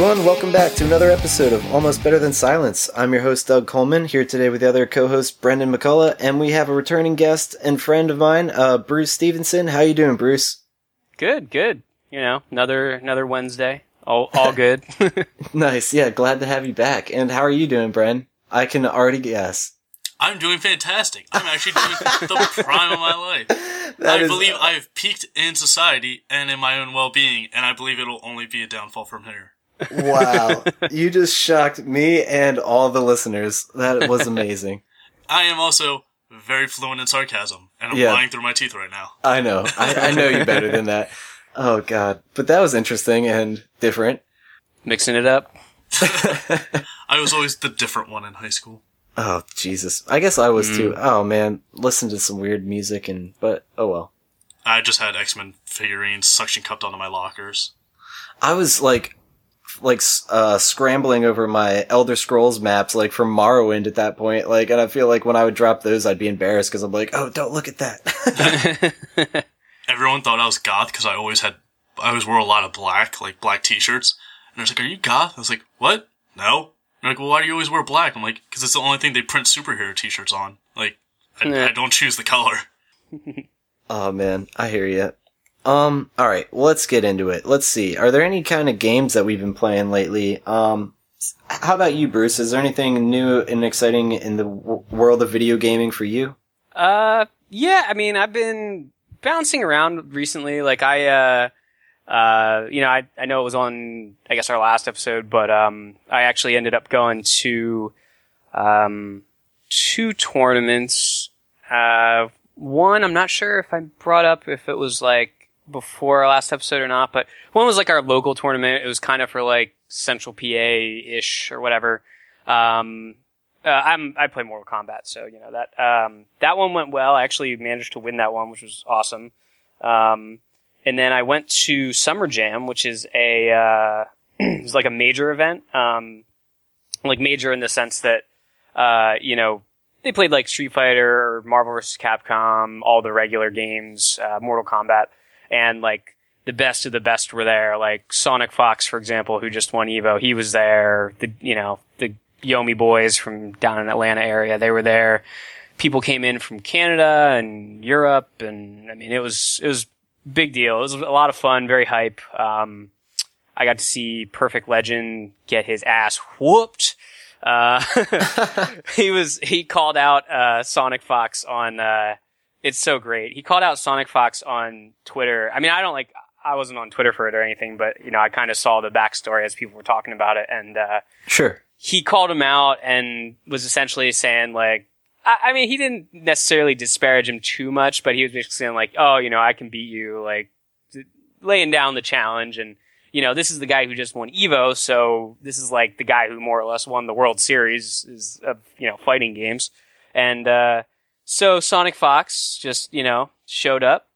Hey everyone, welcome back to another episode of Almost Better Than Silence. I'm your host Doug Coleman, here today with the other co-host Brendan McCullough, and we have a returning guest and friend of mine, uh, Bruce Stevenson. How you doing, Bruce? Good, good. You know, another another Wednesday. All all good. nice, yeah, glad to have you back. And how are you doing, Bren? I can already guess. I'm doing fantastic. I'm actually doing the prime of my life. That I is- believe I have peaked in society and in my own well-being, and I believe it'll only be a downfall from here. Wow, you just shocked me and all the listeners. That was amazing. I am also very fluent in sarcasm, and I'm Yeah. lying through my teeth right now. I know, I, I know you better than that. Oh god, but that was interesting and different. Mixing it up. I was always the different one in high school. Oh Jesus, I guess I was too. Mm. Oh man, listen to some weird music and but oh well. I just had X-Men figurines suction cupped onto my lockers. I was like, like uh, scrambling over my Elder Scrolls maps, like from Morrowind at that point. Like, and I feel like when I would drop those, I'd be embarrassed because I'm like, oh, don't look at that. Everyone thought I was goth because I always had, I always wore a lot of black, like black t-shirts. And I was like, "Are you goth?" I was like, "What? No." They're like, "Well, why do you always wear black?" I'm like, "Because it's the only thing they print superhero t-shirts on. Like, I, Yeah. I don't choose the color." oh man, I hear you. Um, all right, let's get into it. Let's see. Are there any kind of games that we've been playing lately? Um, how about you, Bruce? Is there anything new and exciting in the w- world of video gaming for you? Uh, yeah. I mean, I've been bouncing around recently. Like I, uh, uh, you know, I I know it was on I guess our last episode, but um, I actually ended up going to um two tournaments. Uh, one I'm not sure if I brought up if it was like before our last episode or not, but one was like our local tournament. It was kind of for like Central PA ish or whatever. Um, uh, I'm I play Mortal Kombat, so you know that um, that one went well. I actually managed to win that one, which was awesome. Um, and then I went to Summer Jam, which is a uh, it's like a major event, um, like major in the sense that uh, you know they played like Street Fighter Marvel vs. Capcom, all the regular games, uh, Mortal Kombat, and like the best of the best were there. Like Sonic Fox, for example, who just won Evo, he was there. The you know the Yomi boys from down in Atlanta area, they were there. People came in from Canada and Europe, and I mean it was it was big deal. It was a lot of fun, very hype. Um, I got to see Perfect Legend get his ass whooped. Uh, he was he called out uh, Sonic Fox on. Uh, it's so great. He called out Sonic Fox on Twitter. I mean, I don't like. I wasn't on Twitter for it or anything, but you know, I kind of saw the backstory as people were talking about it, and uh, Sure. he called him out and was essentially saying like, I, I mean, he didn't necessarily disparage him too much, but he was basically saying like, oh, you know, I can beat you, like laying down the challenge, and you know, this is the guy who just won Evo, so this is like the guy who more or less won the World Series is of you know fighting games, and uh, so Sonic Fox just you know showed up,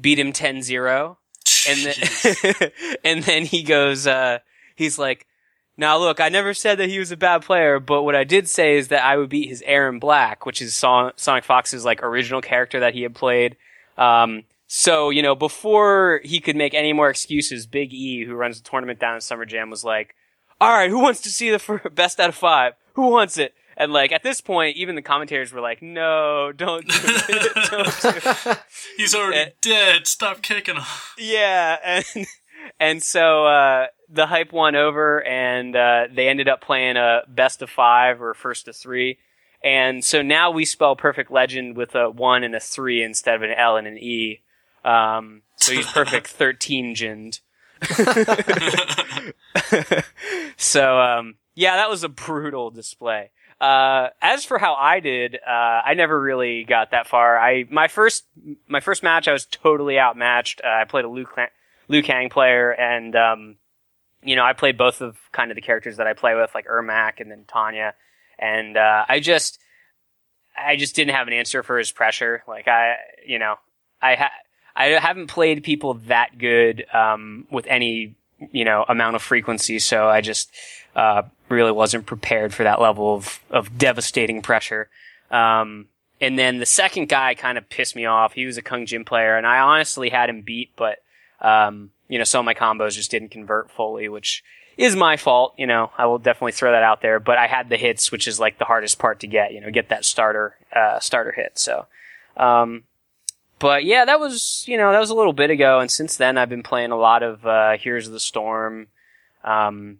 beat him 10-0 and then and then he goes uh he's like now look i never said that he was a bad player but what i did say is that i would beat his Erron Black which is Son- sonic fox's like original character that he had played. Um so you know before he could make any more excuses big e who runs the tournament down in summer jam was like all right who wants to see the fir- best out of five? Who wants it and like at this point even the commentators were like no don't do it don't do it He's already Eh. dead. Stop kicking him. yeah, and and so uh, the hype won over, and uh, they ended up playing a best of five or first of three, and so now we spell perfect legend with a one and a three instead of an L and an E. Um, so he's perfect thirteen ginned. so um, yeah, that was a brutal display. Uh, as for how I did, uh, I never really got that far. I my first my first match, I was totally outmatched. Uh, I played a Liu, Clan- Liu Kang player, and um, you know, I played both of kind of the characters that I play with, like Ermac and then Tanya, and uh, I just I just didn't have an answer for his pressure. Like I, you know, I ha- I haven't played people that good um, with any you know amount of frequency, so I just uh, really wasn't prepared for that level of of devastating pressure. Um, and then the second guy kind of pissed me off. He was a Kung Jin player, and I honestly had him beat, but um, you know, some of my combos just didn't convert fully, which is my fault. You know, I will definitely throw that out there. But I had the hits, which is like the hardest part to get. You know, get that starter uh, starter hit. So, um, but yeah, that was you know that was a little bit ago, and since then I've been playing a lot of uh, Heroes of the Storm. Um,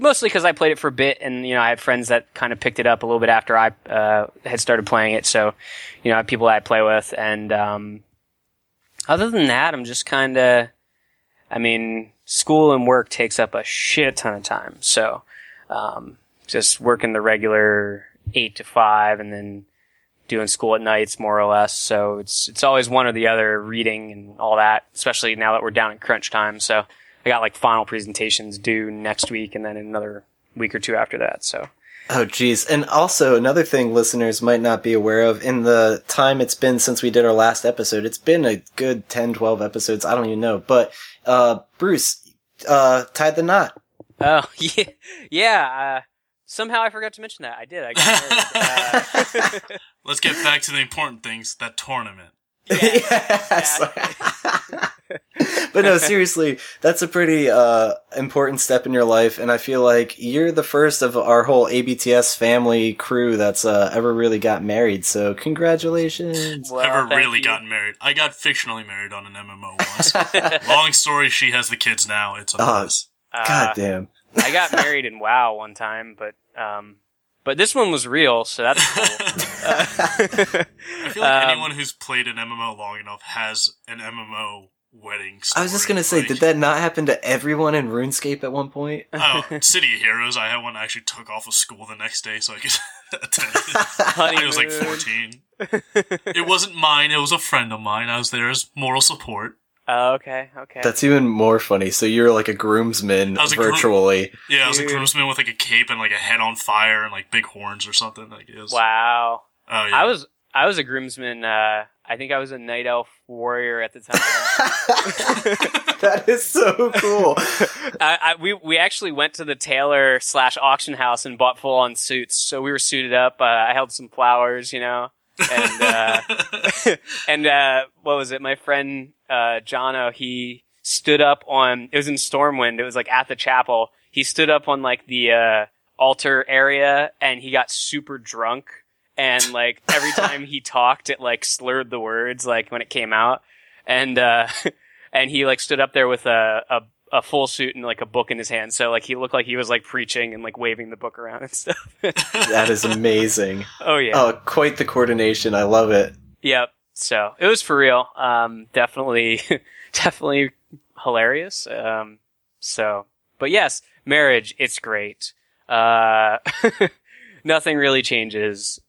mostly because I played it for a bit, and you know I had friends that kind of picked it up a little bit after I uh, had started playing it. So, you know, I have people that I play with, and um, other than that, I'm just kind of, I mean, school and work takes up a shit ton of time. So, um, just working the regular eight to five, and then doing school at nights more or less. So it's it's always one or the other, reading and all that. Especially now that we're down in crunch time. So I got like final presentations due next week, and then another week or two after that. So. Oh, geez. And also, another thing listeners might not be aware of, in the time it's been since we did our last episode, it's been a good 10, 12 episodes. I don't even know. But, uh, Bruce, uh, tied the knot. Oh, yeah. Yeah. Uh, somehow I forgot to mention that. I did. I got married. uh, Let's get back to the important things. That tournament. yes. but no, seriously, that's a pretty uh, important step in your life, and I feel like you're the first of our whole ABTS family crew that's uh, ever really got married. So congratulations! well, Ever really you. gotten married? I got fictionally married on an MMO once. Long story, she has the kids now. It's a mess. Uh, God damn. I got married in WoW one time, but um, but this one was real, so that's cool. Uh, I feel like um, anyone who's played an MMO long enough has an MMO wedding story. I was just gonna say, Like, did that not happen to everyone in RuneScape at one point? Oh, City of Heroes. I had one that actually took off of school the next day so I could attend it. I was like 14. It wasn't mine, it was a friend of mine. I was there as moral support. Oh, okay, okay. That's even more funny. So you're like a groomsman I was a groom- virtually. Yeah, I was a Dude. groomsman with like a cape and like a head on fire and like big horns or something. Like it was, wow. Oh yeah. I was I was a groomsman. Uh, I think I was a night elf warrior at the time. that is so cool. I, I, we we actually went to the tailor slash auction house and bought full on suits. So we were suited up. Uh, I held some flowers, you know, and uh, and uh, what was it? My friend uh, Jono, he stood up on. It was in Stormwind. It was like at the chapel. He stood up on like the uh, altar area, and he got super drunk. And like every time he talked, it like slurred the words like when it came out. And uh, and he like stood up there with a, a a full suit and like a book in his hand. So like he looked like he was like preaching and like waving the book around and stuff. that is amazing. oh yeah. Oh, quite the coordination. I love it. Yep. So it was for real. Um, definitely, definitely hilarious. Um, so, but yes, marriage, it's great. Uh, nothing really changes.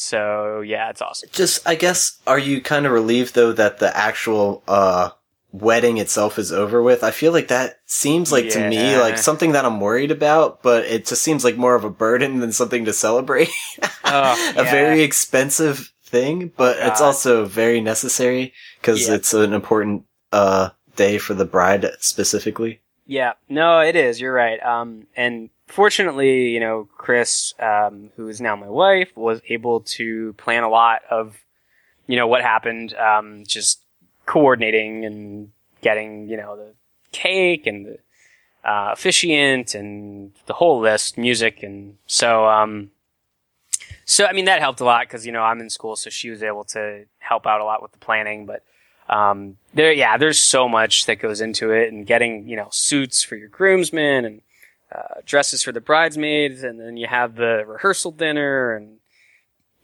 So yeah, it's awesome. Just, I guess, are you kind of relieved though that the actual, uh, wedding itself is over with? I feel like that seems like to me like something that I'm worried about, but it just seems like more of a burden than something to celebrate. Oh, a yeah. very expensive thing, but Oh, it's also very necessary because Yeah. it's an important, uh, day for the bride specifically. Yeah, no, it is. You're right. Um, and fortunately, you know, Chris, um, who is now my wife, was able to plan a lot of, you know, what happened. Um, just coordinating and getting, you know, the cake and the uh, officiant and the whole list, music, and so, um, so I mean that helped a lot because you know I'm in school, so she was able to help out a lot with the planning, but um, there, yeah, there's so much that goes into it, and getting you know suits for your groomsmen and uh, dresses for the bridesmaids, and then you have the rehearsal dinner, and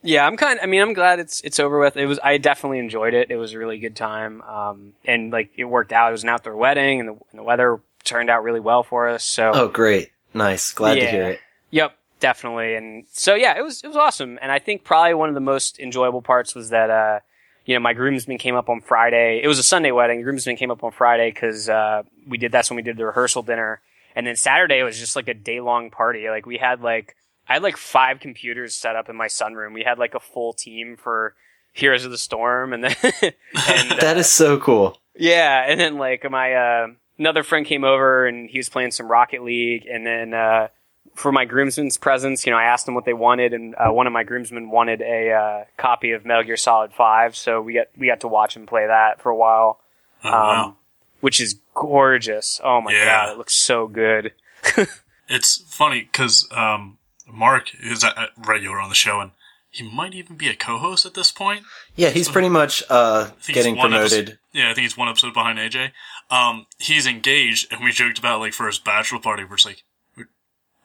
yeah, I'm kind. I mean, I'm glad it's it's over with. It was. I definitely enjoyed it. It was a really good time, um, and like it worked out. It was an outdoor wedding, and the, and the weather turned out really well for us. So Oh, great. Nice. Glad to hear it. Yep, definitely. And so yeah, it was it was awesome. And I think probably one of the most enjoyable parts was that uh, you know, my groomsmen came up on Friday. It was a Sunday wedding. Groomsmen came up on Friday because uh, we did that's when we did the rehearsal dinner. And then Saturday was just like a day long party. Like we had like I had like five computers set up in my sunroom. We had like a full team for Heroes of the Storm, and then and uh, That is so cool. yeah, and then like my uh, another friend came over and he was playing some Rocket League, and then uh, for my groomsmen's presents, you know, I asked them what they wanted, and uh, one of my groomsmen wanted a uh, copy of Metal Gear Solid Five, so we got we got to watch him play that for a while. Oh, Um, wow. Which is gorgeous. Oh my Yeah. god, it looks so good. It's funny because um, Mark is a, a regular on the show, and he might even be a co-host at this point. Yeah, he's pretty much uh, I think he's getting one promoted. episode- yeah, I think he's one episode behind AJ. Um, he's engaged, and we joked about like for his bachelor party, we're just like,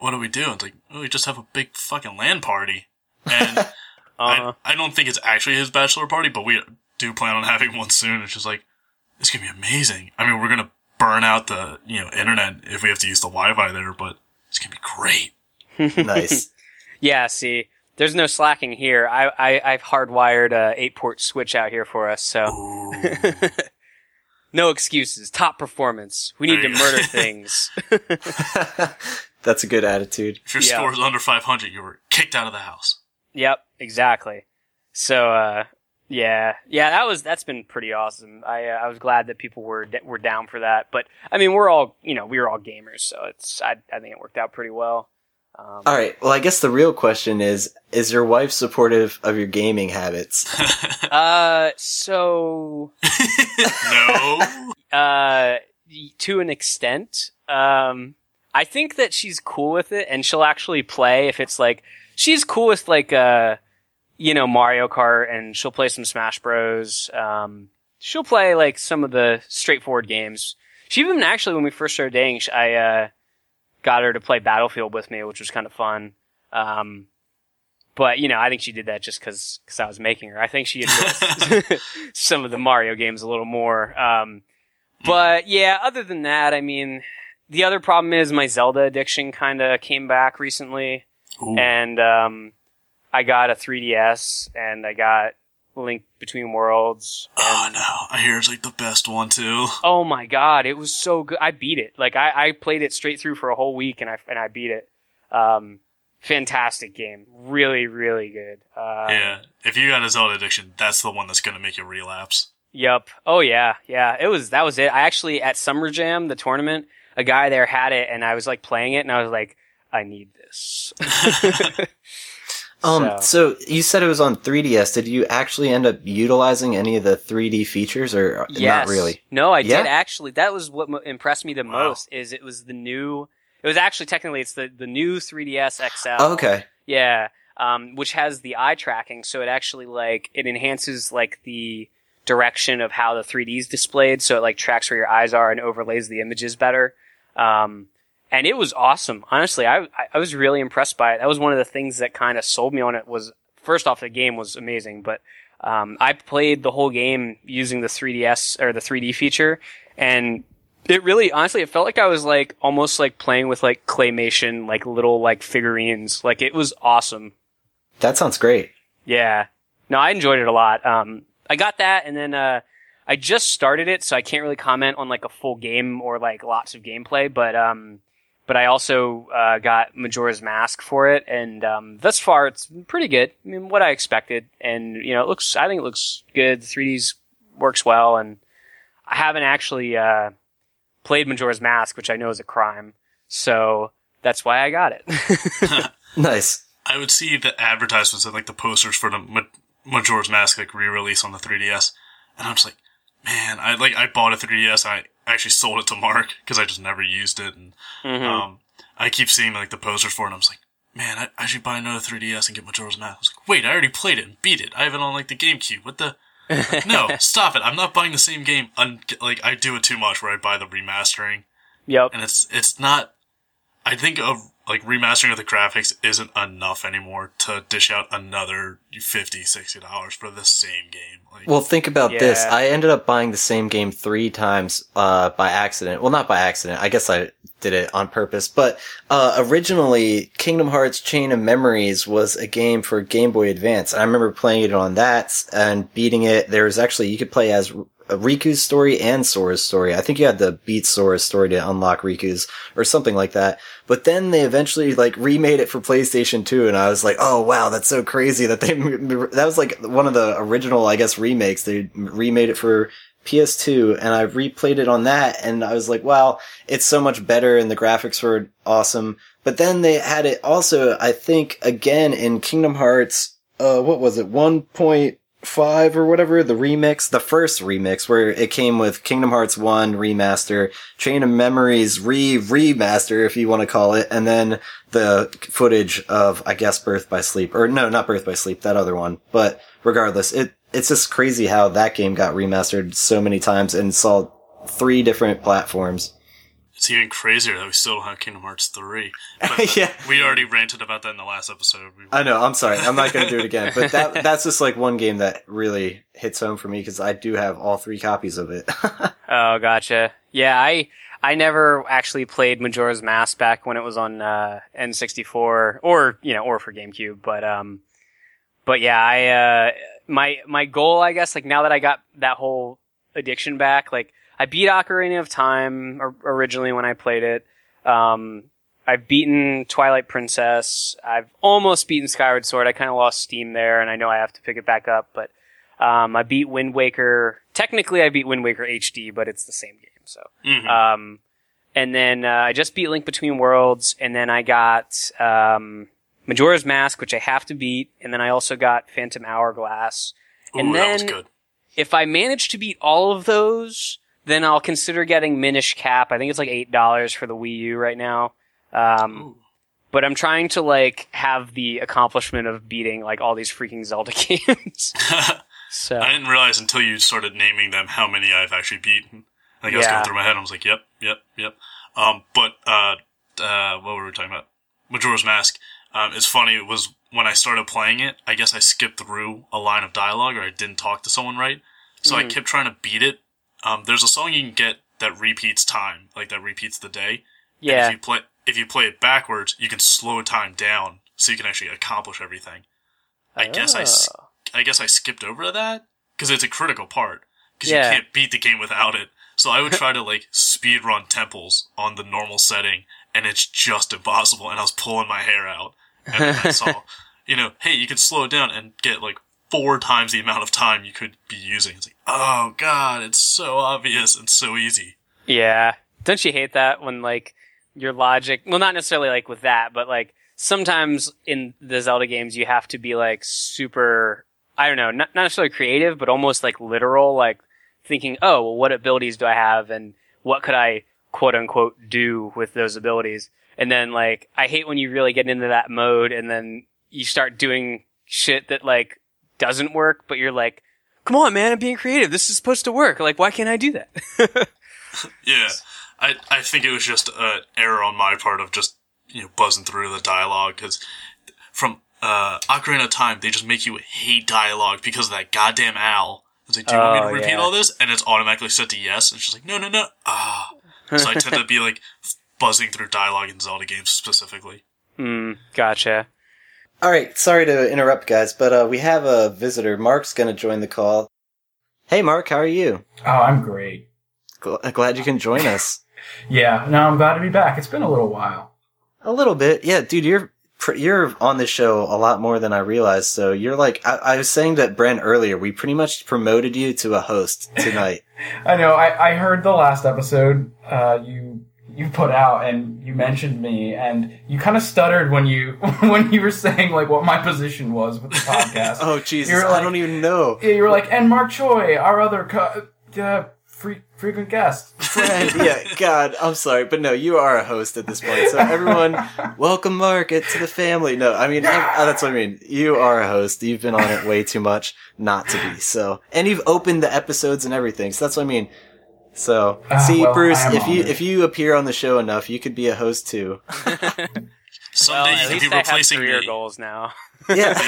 "What do we do?" And it's like, "Oh, we just have a big fucking LAN party." And Uh-huh. I, I don't think it's actually his bachelor party, but we do plan on having one soon. It's just like it's gonna be amazing. I mean, we're gonna burn out the you know internet if we have to use the Wi-Fi there, but it's gonna be great. nice. Yeah, see, there's no slacking here. I, I I've hardwired a eight port switch out here for us, so no excuses. Top performance. We need to murder things. That's a good attitude. if your Yeah. score is under 500, you were kicked out of the house. Yep, exactly. So, uh, yeah, yeah, that was that's been pretty awesome. I uh, I was glad that people were d- were down for that. But I mean, we're all you know we were all gamers, so it's I I think it worked out pretty well. Um, All right. Well, I guess the real question is: Is your wife supportive of your gaming habits? uh, so no. uh, to an extent, um, I think that she's cool with it, and she'll actually play if it's like she's cool with like uh, you know Mario Kart, and she'll play some Smash Bros. Um, she'll play like some of the straightforward games. She even actually, when we first started dating, I uh, got her to play Battlefield with me, which was kind of fun. Um, but you know, I think she did that just because I was making her. I think she enjoys some of the Mario games a little more. Um, but yeah, other than that, I mean, the other problem is my Zelda addiction kind of came back recently, Ooh. and um, I got a 3DS and I got Link Between Worlds. Oh no, I hear it's like the best one too. oh my god, it was so good! I beat it. Like I, I played it straight through for a whole week, and I and I beat it. Um, fantastic game, really, really good. Uh, yeah, if you got a Zelda addiction, that's the one that's gonna make you relapse. Yep. Oh yeah, yeah. It was that was it. I actually at Summer Jam, the tournament, a guy there had it, and I was like playing it, and I was like, I need this. Um, So- so. you said it was on 3DS. Did you actually end up utilizing any of the 3D features, or yes. not really? No, I Yeah? did actually. That was what mo- impressed me the Wow. most. Is it was the new. It was actually technically it's the the new 3ds XL. Oh, okay. Yeah, um, which has the eye tracking, so it actually like it enhances like the direction of how the 3D is displayed, so it like tracks where your eyes are and overlays the images better. Um, and it was awesome. Honestly, I I- was really impressed by it. That was one of the things that kind of sold me on it. Was first off, the game was amazing, but um, I played the whole game using the 3DS or the 3D feature, and it really, honestly, it felt like I was like almost like playing with like claymation, like little like figurines. Like it was awesome. That sounds great. Yeah. No, I enjoyed it a lot. Um, I got that, and then uh, I just started it, so I can't really comment on like a full game or like lots of gameplay. But um, but I also uh, got Majora's Mask for it, and um, thus far it's pretty good. I mean, what I expected, and you know, it looks. I think it looks good. The 3Ds works well, and I haven't actually uh, played Majora's Mask, which I know is a crime. So that's why I got it. Nice. I would see the advertisements and like the posters for the Ma- Majora's Mask like re-release on the 3DS, and I'm just like, man, I like I bought a 3DS. And I actually sold it to Mark because I just never used it, and Mhm. um, I keep seeing like the posters for it. and I'm just like, man, I, I should buy another 3DS and get Majora's Mask. I was like, wait, I already played it and beat it. I have it on like the GameCube. What the? no, stop it! I'm not buying the same game. Un- like I do it too much, where I buy the remastering, yep. and it's it's not. I think of like remastering of the graphics isn't enough anymore to dish out another 50 60 dollars for the same game. Like, Well, think about this. I ended up buying the same game three times uh, by accident. Well, not by accident. I guess I did it on purpose. But uh, originally, Kingdom Hearts Chain of Memories was a game for Game Boy Advance. I remember playing it on that and beating it. There was actually you could play as Riku's story and Sora's story. I think you had to beat Sora's story to unlock Riku's or something like that. But then they eventually like remade it for PlayStation 2 and I was like, "Oh wow, that's so crazy that they that was like one of the original, I guess, remakes. They remade it for PS2 and I replayed it on that and I was like, wow, it's so much better and the graphics were awesome. But then they had it also, I think, again in Kingdom Hearts, uh, what was it? 1.1 5 or whatever, the remix, the first remix where it came with Kingdom Hearts 1 remaster, Chain of Memories re remaster, if you want to call it, and then the footage of, I guess, Birth by Sleep, or no, not Birth by Sleep, that other one. But regardless, it, it's just crazy how that game got remastered so many times and saw three different platforms. It's even crazier that we still don't have Kingdom Hearts 3. But yeah. we already ranted about that in the last episode. We, I know. I'm sorry. I'm not going to do it again. But that that's just like one game that really hits home for me because I do have all three copies of it. Oh, gotcha. Yeah, I I never actually played Majora's Mask back when it was on uh, N64 or you know or for GameCube, but um, but yeah, I uh, my my goal, I guess, like now that I got that whole addiction back, like I beat Ocarina of Time or, originally when I played it. Um, I've beaten Twilight Princess. I've almost beaten Skyward Sword. I kind of lost steam there, and I know I have to pick it back up. But um, I beat Wind Waker. Technically, I beat Wind Waker HD, but it's the same game. So, Mhm. um, and then uh, I just beat Link Between Worlds, and then I got um, Majora's Mask, which I have to beat, and then I also got Phantom Hourglass. Ooh, and that was then- good. If I manage to beat all of those, then I'll consider getting Minish Cap. I think it's like eight dollars for the Wii U right now. Um, but I'm trying to like have the accomplishment of beating like all these freaking Zelda games. so I didn't realize until you started naming them how many I've actually beaten. Like I was Yeah. going through my head, I was like, "Yep, yep, yep." Um, but uh, uh, what were we talking about? Majora's Mask. Um, it's funny. It was when I started playing it. I guess I skipped through a line of dialogue, or I didn't talk to someone right. So I Mhm. kept trying to beat it. Um, there's a song you can get that repeats time, like that repeats the day. And yeah, if you play if you play it backwards, you can slow time down so you can actually accomplish everything. I guess I Oh. I guess I skipped over that because it's a critical part because Yeah. you can't beat the game without it. So I would try to like speed run temples on the normal setting, and it's just impossible. And I was pulling my hair out, and I saw, you know, hey, you can slow it down and get like four times the amount of time you could be using. It's like, oh god, it's so obvious and so easy. Yeah. Don't you hate that when like your logic, well, not necessarily like with that, but like sometimes in the Zelda games, you have to be like super, I don't know, not, not necessarily creative, but almost like literal, like thinking, oh, well, what abilities do I have and what could I quote unquote do with those abilities? And then like, I hate when you really get into that mode and then you start doing shit that like doesn't work, but you're like, come on, man, I'm being creative. This is supposed to work. Like, why can't I do that? Yeah, I I think it was just an error on my part of just you know buzzing through the dialogue because from uh, Ocarina of Time they just make you hate dialogue because of that goddamn owl. It's like, do you want me Oh, to repeat yeah. all this? And it's automatically set to yes. And she's like, no, no, no. Ah. So I tend to be like buzzing through dialogue in Zelda games specifically. Hmm, gotcha. All right, sorry to interrupt, guys, but uh, we have a visitor. Mark's going to join the call. Hey, Mark, how are you? Oh, I'm great. Gl- glad you can join us. Yeah, no, I'm glad to be back. It's been a little while. A little bit, yeah, dude. You're pr- you're on this show a lot more than I realized. So you're like, I, I was saying that Brent earlier, we pretty much promoted you to a host tonight. I know. I, I heard the last episode uh, you you put out, and you mentioned me, and you kind of stuttered when you when you were saying like what my position was with the podcast. oh Jesus, You're I don't even know. Yeah, you were like, and Mark Choi, our other co- uh, free, frequent guest. Friend, yeah, God, I'm sorry, but no, you are a host at this point. So everyone, welcome Mark it to the family. No, I mean uh, that's what I mean. You are a host. You've been on it way too much not to be. So, and you've opened the episodes and everything. So that's what I mean. So, Ah, see, well, Bruce, if you honored. if you appear on the show enough, you could be a host too. Someday well, at you least can be I have replacing career me. goals now. Yeah.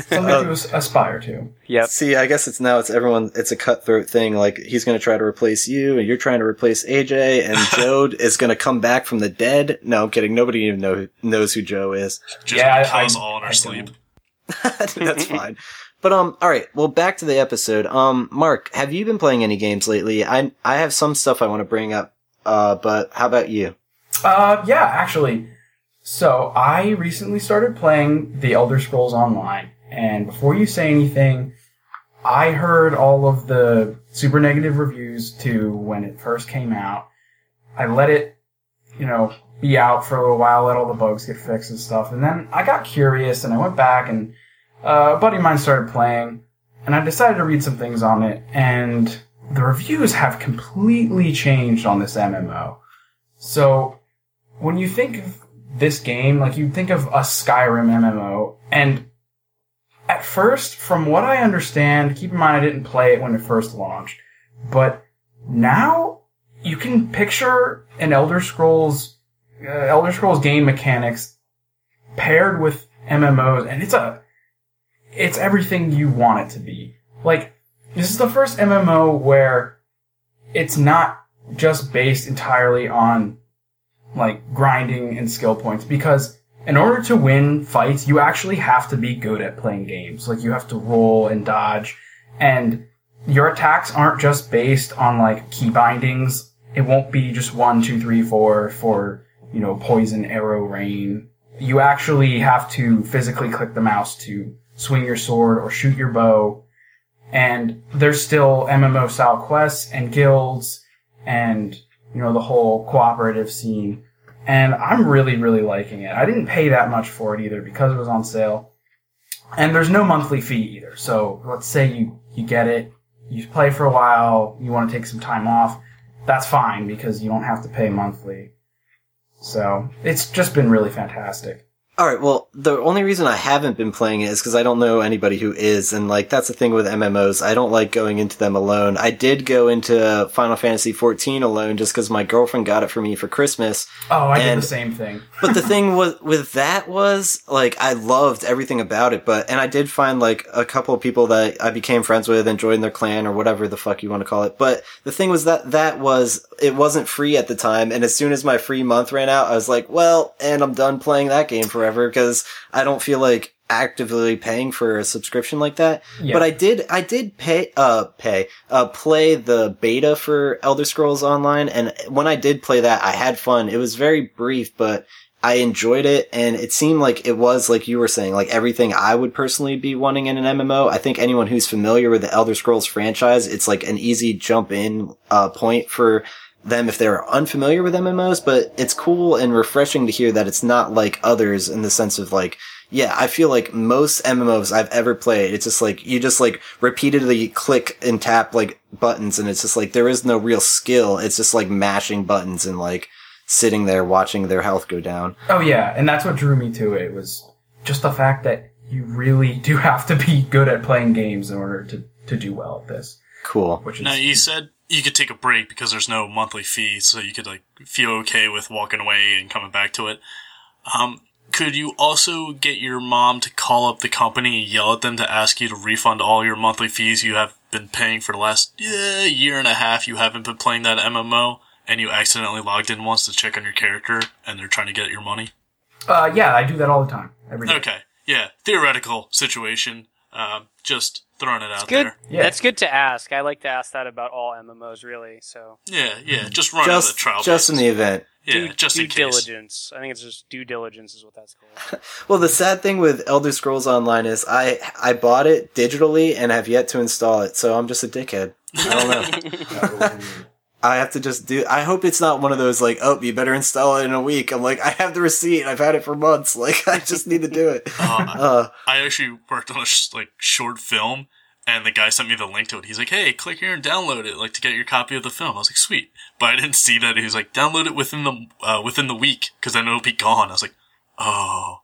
Something Uh, to aspire to. Yep. See, I guess it's now it's everyone. It's a cutthroat thing. Like he's going to try to replace you, and you're trying to replace AJ, and Joe is going to come back from the dead. No, I'm kidding. Nobody even know, knows who Joe is. Just Yeah, I- kill us I- all in our I sleep. That's fine. But um, all right. Well, back to the episode. Um, Mark, have you been playing any games lately? I I have some stuff I want to bring up. Uh, but how about you? Uh, yeah, actually. So I recently started playing The Elder Scrolls Online, and before you say anything, I heard all of the super negative reviews to when it first came out. I let it, you know, be out for a little while, let all the bugs get fixed and stuff, and then I got curious and I went back and uh, a buddy of mine started playing. and I decided to read some things on it, and the reviews have completely changed on this MMO. So, when you think of this game, like you think of a Skyrim MMO, and at first, from what I understand, keep in mind I didn't play it when it first launched, but now you can picture an Elder Scrolls, uh, Elder Scrolls game mechanics paired with MMOs, and it's a, it's everything you want it to be. Like, this is the first MMO where it's not just based entirely on like grinding and skill points because in order to win fights, you actually have to be good at playing games. Like you have to roll and dodge and your attacks aren't just based on like key bindings. It won't be just one, two, three, four for, you know, poison, arrow, rain. You actually have to physically click the mouse to swing your sword or shoot your bow. And there's still MMO style quests and guilds and, you know, the whole cooperative scene. And I'm really, really liking it. I didn't pay that much for it either because it was on sale. And there's no monthly fee either. So let's say you, you get it, you play for a while, you want to take some time off. That's fine because you don't have to pay monthly. So it's just been really fantastic. All right. Well, the only reason I haven't been playing it is because I don't know anybody who is, and like that's the thing with MMOs. I don't like going into them alone. I did go into Final Fantasy XIV alone just because my girlfriend got it for me for Christmas. Oh, I did the same thing. But the thing was with that was like I loved everything about it, but and I did find like a couple of people that I became friends with and joined their clan or whatever the fuck you want to call it. But the thing was that that was it wasn't free at the time, and as soon as my free month ran out, I was like, well, and I'm done playing that game forever because I don't feel like actively paying for a subscription like that. Yeah. But I did, I did pay, uh, pay, uh, play the beta for Elder Scrolls Online. And when I did play that, I had fun. It was very brief, but I enjoyed it. And it seemed like it was, like you were saying, like everything I would personally be wanting in an MMO. I think anyone who's familiar with the Elder Scrolls franchise, it's like an easy jump in, uh, point for them if they're unfamiliar with MMOs, but it's cool and refreshing to hear that it's not like others in the sense of like, yeah, I feel like most MMOs I've ever played, it's just like, you just like repeatedly click and tap like buttons and it's just like, there is no real skill. It's just like mashing buttons and like sitting there watching their health go down. Oh yeah, and that's what drew me to it was just the fact that you really do have to be good at playing games in order to, to do well at this. Cool. Which is Now you said you could take a break because there's no monthly fee, so you could like feel okay with walking away and coming back to it. Um, could you also get your mom to call up the company and yell at them to ask you to refund all your monthly fees you have been paying for the last year and a half? You haven't been playing that MMO, and you accidentally logged in once to check on your character, and they're trying to get your money. uh, yeah, I do that all the time. Every day. Okay, yeah, theoretical situation. Um, just throwing it out Good. there. Yeah. That's good to ask. I like to ask that about all MMOs, really. So Yeah, yeah, just run Just, out of the trial. just in the event. yeah, due, just due in case. diligence. I think it's just due diligence is what that's called. Well, the sad thing with Elder Scrolls Online is I, I bought it digitally and have yet to install it, so I'm just a dickhead. I don't know. I have to just do. I hope it's not one of those like, oh, you better install it in a week. I'm like, I have the receipt. I've had it for months. Like, I just need to do it. Uh, Uh, I actually worked on a sh- like short film, and the guy sent me the link to it. He's like, "Hey, click here and download it, like to get your copy of the film." I was like, "Sweet," but I didn't see that. He was like, "Download it within the uh, within the week because then it'll be gone." I was like, "Oh,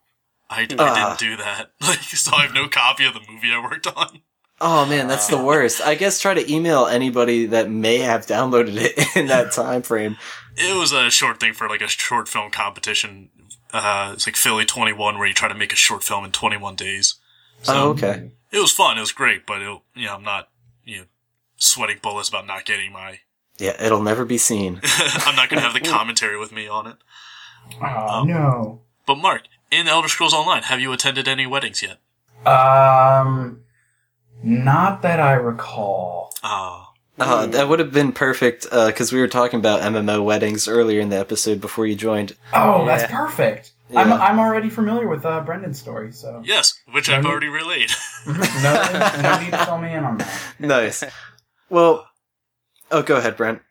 I, I didn't do that." Like, so I have no copy of the movie I worked on. Oh man, that's the worst. I guess try to email anybody that may have downloaded it in that time frame. It was a short thing for like a short film competition. Uh, it's like Philly 21, where you try to make a short film in 21 days. So oh, okay. it was fun. It was great, but it, you know, I'm not you know sweating bullets about not getting my Yeah, it'll never be seen. I'm not going to have the commentary with me on it. Oh no. But Mark, in Elder Scrolls Online, have you attended any weddings yet? Um, not that I recall. Ah, Uh, that would have been perfect because we were talking about MMO weddings earlier in the episode before you joined. Oh, Yeah. that's perfect. I'm I'm already familiar with uh, Brendan's story, so yes, which I've Let already relayed. no, no need to fill me in on that. Nice. Well, oh, go ahead, Brent.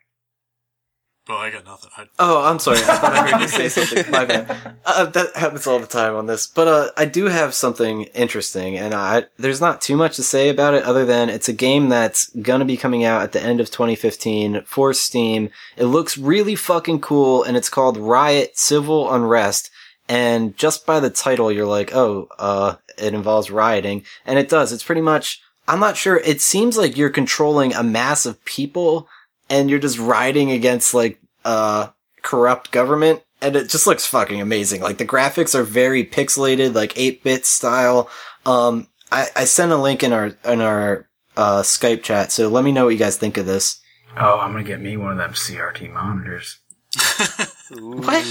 Oh, I got nothing. I, Oh, I'm sorry. I thought I heard you say something. My bad. Uh, that happens all the time on this. But uh, I do have something interesting, and I there's not too much to say about it other than it's a game that's gonna be coming out at the end of 2015 for Steam. It looks really fucking cool, and it's called Riot Civil Unrest. And just by the title, you're like, oh, uh, it involves rioting, and it does. It's pretty much. I'm not sure. It seems like you're controlling a mass of people and you're just riding against like uh corrupt government and it just looks fucking amazing like the graphics are very pixelated like 8-bit style um i i sent a link in our in our uh skype chat so let me know what you guys think of this Oh, I'm gonna get me one of them CRT monitors. What?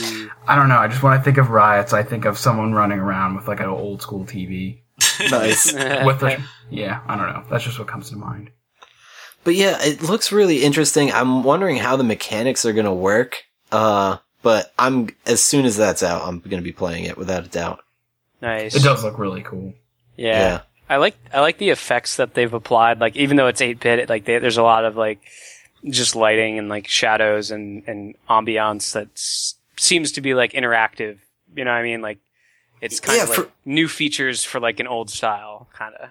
I don't know. I just when I think of riots, I think of someone running around with like an old school TV. nice With the, yeah, I don't know. That's just what comes to mind. But yeah it looks really interesting i'm wondering how the mechanics are gonna work uh but i'm as soon as that's out i'm gonna be playing it without a doubt nice. It does look really cool. Yeah. Yeah. I like I like the effects that they've applied. Like even though it's eight bit, like they, there's a lot of like just lighting and like shadows and and ambiance that seems to be like interactive. You know what I mean? Like it's kind Yeah, of like for- new features for like an old style kind of.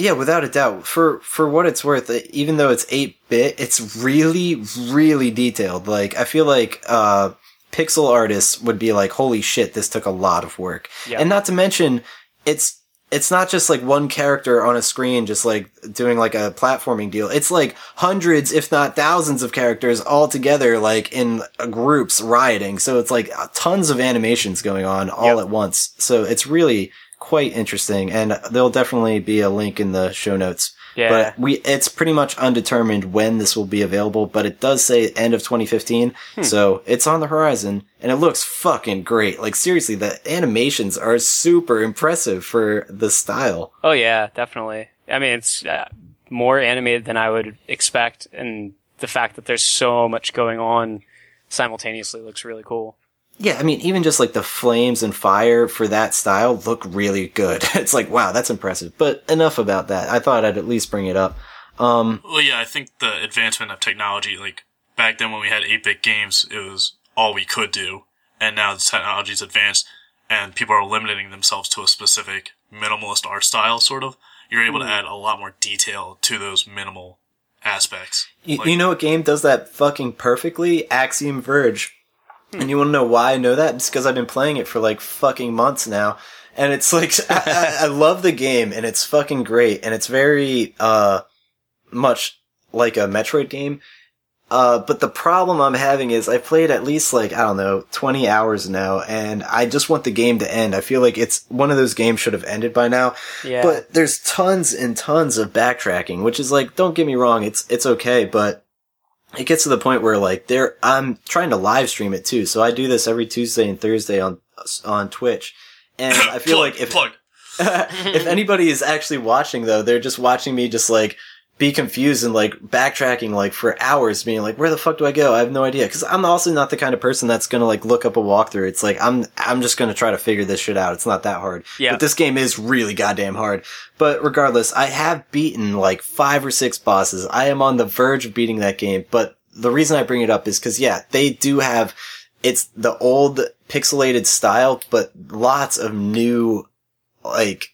Yeah, without a doubt. For for what it's worth, even though it's eight bit, it's really really detailed. Like I feel like uh, pixel artists would be like, "Holy shit, this took a lot of work." Yeah. And not to mention, it's it's not just like one character on a screen, just like doing like a platforming deal. It's like hundreds, if not thousands, of characters all together, like in groups rioting. So it's like uh, tons of animations going on all Yep. at once. So it's really quite interesting, and there'll definitely be a link in the show notes. Yeah. But we, it's pretty much undetermined when this will be available, but it does say end of 2015. Hmm. So it's on the horizon and it looks fucking great. Like seriously, the animations are super impressive for the style. Oh yeah, definitely. I mean, it's uh, more animated than I would expect, and the fact that there's so much going on simultaneously looks really cool. Yeah, I mean, even just like the flames and fire for that style look really good. It's like, wow, that's impressive. But enough about that. I thought I'd at least bring it up. Um, well, yeah, I think the advancement of technology, like back then when we had 8-bit games, it was all we could do. And now the technology's advanced and people are limiting themselves to a specific minimalist art style, sort of. You're able to add a lot more detail to those minimal aspects. You, Like- you know what game does that fucking perfectly? Axiom Verge. And you want to know why I know that? It's because I've been playing it for like fucking months now. And it's like, I, I, I love the game and it's fucking great. And it's very, uh, much like a Metroid game. Uh, but the problem I'm having is I played at least like, I don't know, 20 hours now and I just want the game to end. I feel like it's one of those games should have ended by now. Yeah. But there's tons and tons of backtracking, which is like, don't get me wrong, it's it's okay, but it gets to the point where like there, I'm trying to live stream it too. So I do this every Tuesday and Thursday on on Twitch, and I feel plug, like if plug. if anybody is actually watching though, they're just watching me just like be confused and like backtracking like for hours being like, where the fuck do I go? I have no idea. Cause I'm also not the kind of person that's gonna like look up a walkthrough. It's like, I'm, I'm just gonna try to figure this shit out. It's not that hard. Yeah. But this game is really goddamn hard. But regardless, I have beaten like five or six bosses. I am on the verge of beating that game. But the reason I bring it up is cause yeah, they do have, it's the old pixelated style, but lots of new like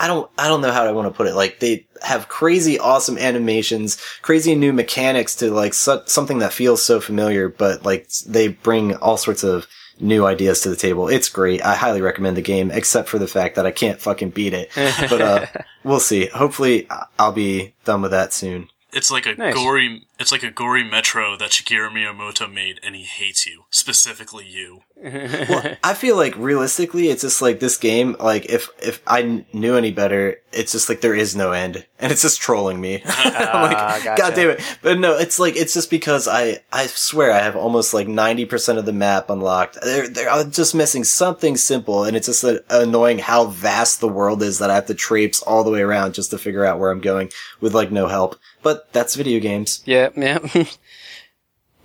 I don't I don't know how I want to put it. Like they have crazy awesome animations, crazy new mechanics to like so- something that feels so familiar, but like they bring all sorts of new ideas to the table. It's great. I highly recommend the game, except for the fact that I can't fucking beat it. But uh, we'll see. Hopefully, I'll be done with that soon. It's like a Nice. gory. It's like a gory Metroid that Shigeru Miyamoto made, and he hates you specifically. You. well, I feel like realistically, it's just like this game. Like if if I knew any better, it's just like there is no end, and it's just trolling me. I'm like, Ah, gotcha. God damn it! But no, it's like it's just because I I swear I have almost like ninety percent of the map unlocked. They're they're just missing something simple, and it's just uh, annoying how vast the world is that I have to traipse all the way around just to figure out where I'm going with like no help. But that's video games. Yeah, yeah.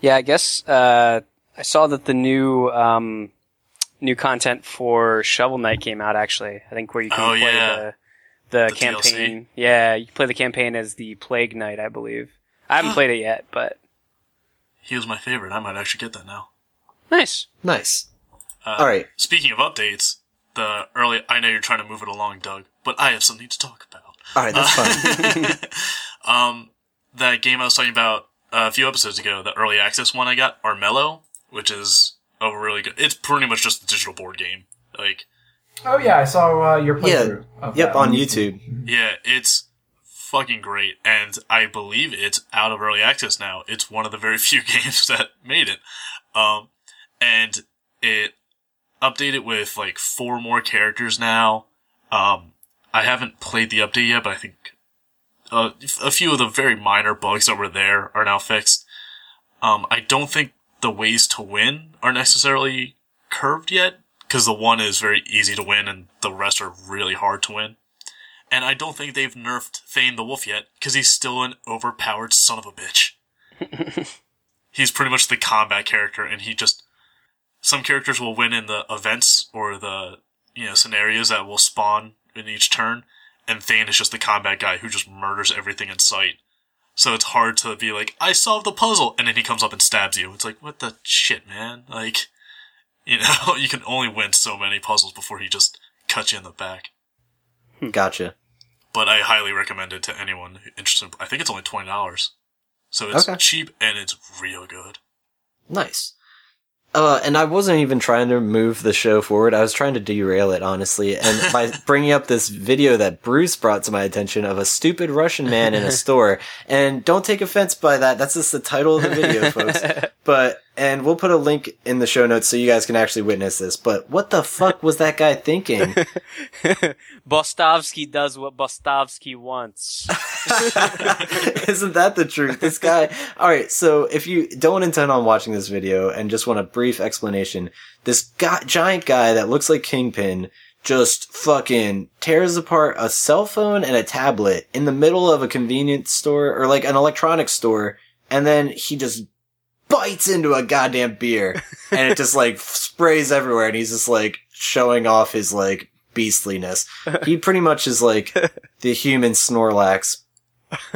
yeah, I guess uh, I saw that the new um, new content for Shovel Knight came out actually. I think where you can Oh, play yeah. the the, The campaign. Yeah, you play the campaign as the Plague Knight, I believe. I haven't played it yet, but he was my favorite. I might actually get that now. Nice. Nice. Uh, All right. Speaking of updates, the early. I know you're trying to move it along, Doug, but I have something to talk about. All right, that's fine. um, that game I was talking about a few episodes ago, the early access one I got, Armello, which is a really good. It's pretty much just a digital board game. Like, Oh yeah, I saw uh, your playthrough. of Yep, that on YouTube. yeah, it's fucking great, and I believe it's out of early access now. It's one of the very few games that made it. Um, and it updated with like four more characters now. Um, I haven't played the update yet, but I think uh, a few of the very minor bugs that were there are now fixed. Um, I don't think the ways to win are necessarily curved yet, because the one is very easy to win and the rest are really hard to win. And I don't think they've nerfed Thane the Wolf yet, because he's still an overpowered son of a bitch. he's pretty much the combat character, and he just some characters will win in the events or the you know scenarios that will spawn in each turn, and Thane is just the combat guy who just murders everything in sight. So it's hard to be like, I solved the puzzle, and then he comes up and stabs you. It's like, what the shit, man? Like, you know, you can only win so many puzzles before he just cuts you in the back. Hmm. Gotcha. But I highly recommend it to anyone interested. I think it's only twenty dollars, so it's Okay. cheap and it's real good. Nice. Uh, and I wasn't even trying to move the show forward. I was trying to derail it, honestly. And by bringing up this video that Bruce brought to my attention of a stupid Russian man in a store. And don't take offense by that. That's just the title of the video, folks. But, and we'll put a link in the show notes so you guys can actually witness this. But what the fuck was that guy thinking? Bostovsky does what Bostovsky wants. Isn't that the truth? This guy. All right. So if you don't intend on watching this video and just want a brief explanation, this guy, giant guy that looks like Kingpin just fucking tears apart a cell phone and a tablet in the middle of a convenience store or like an electronics store. And then he just bites into a goddamn beer and it just like sprays everywhere. And he's just like showing off his like beastliness. He pretty much is like the human Snorlax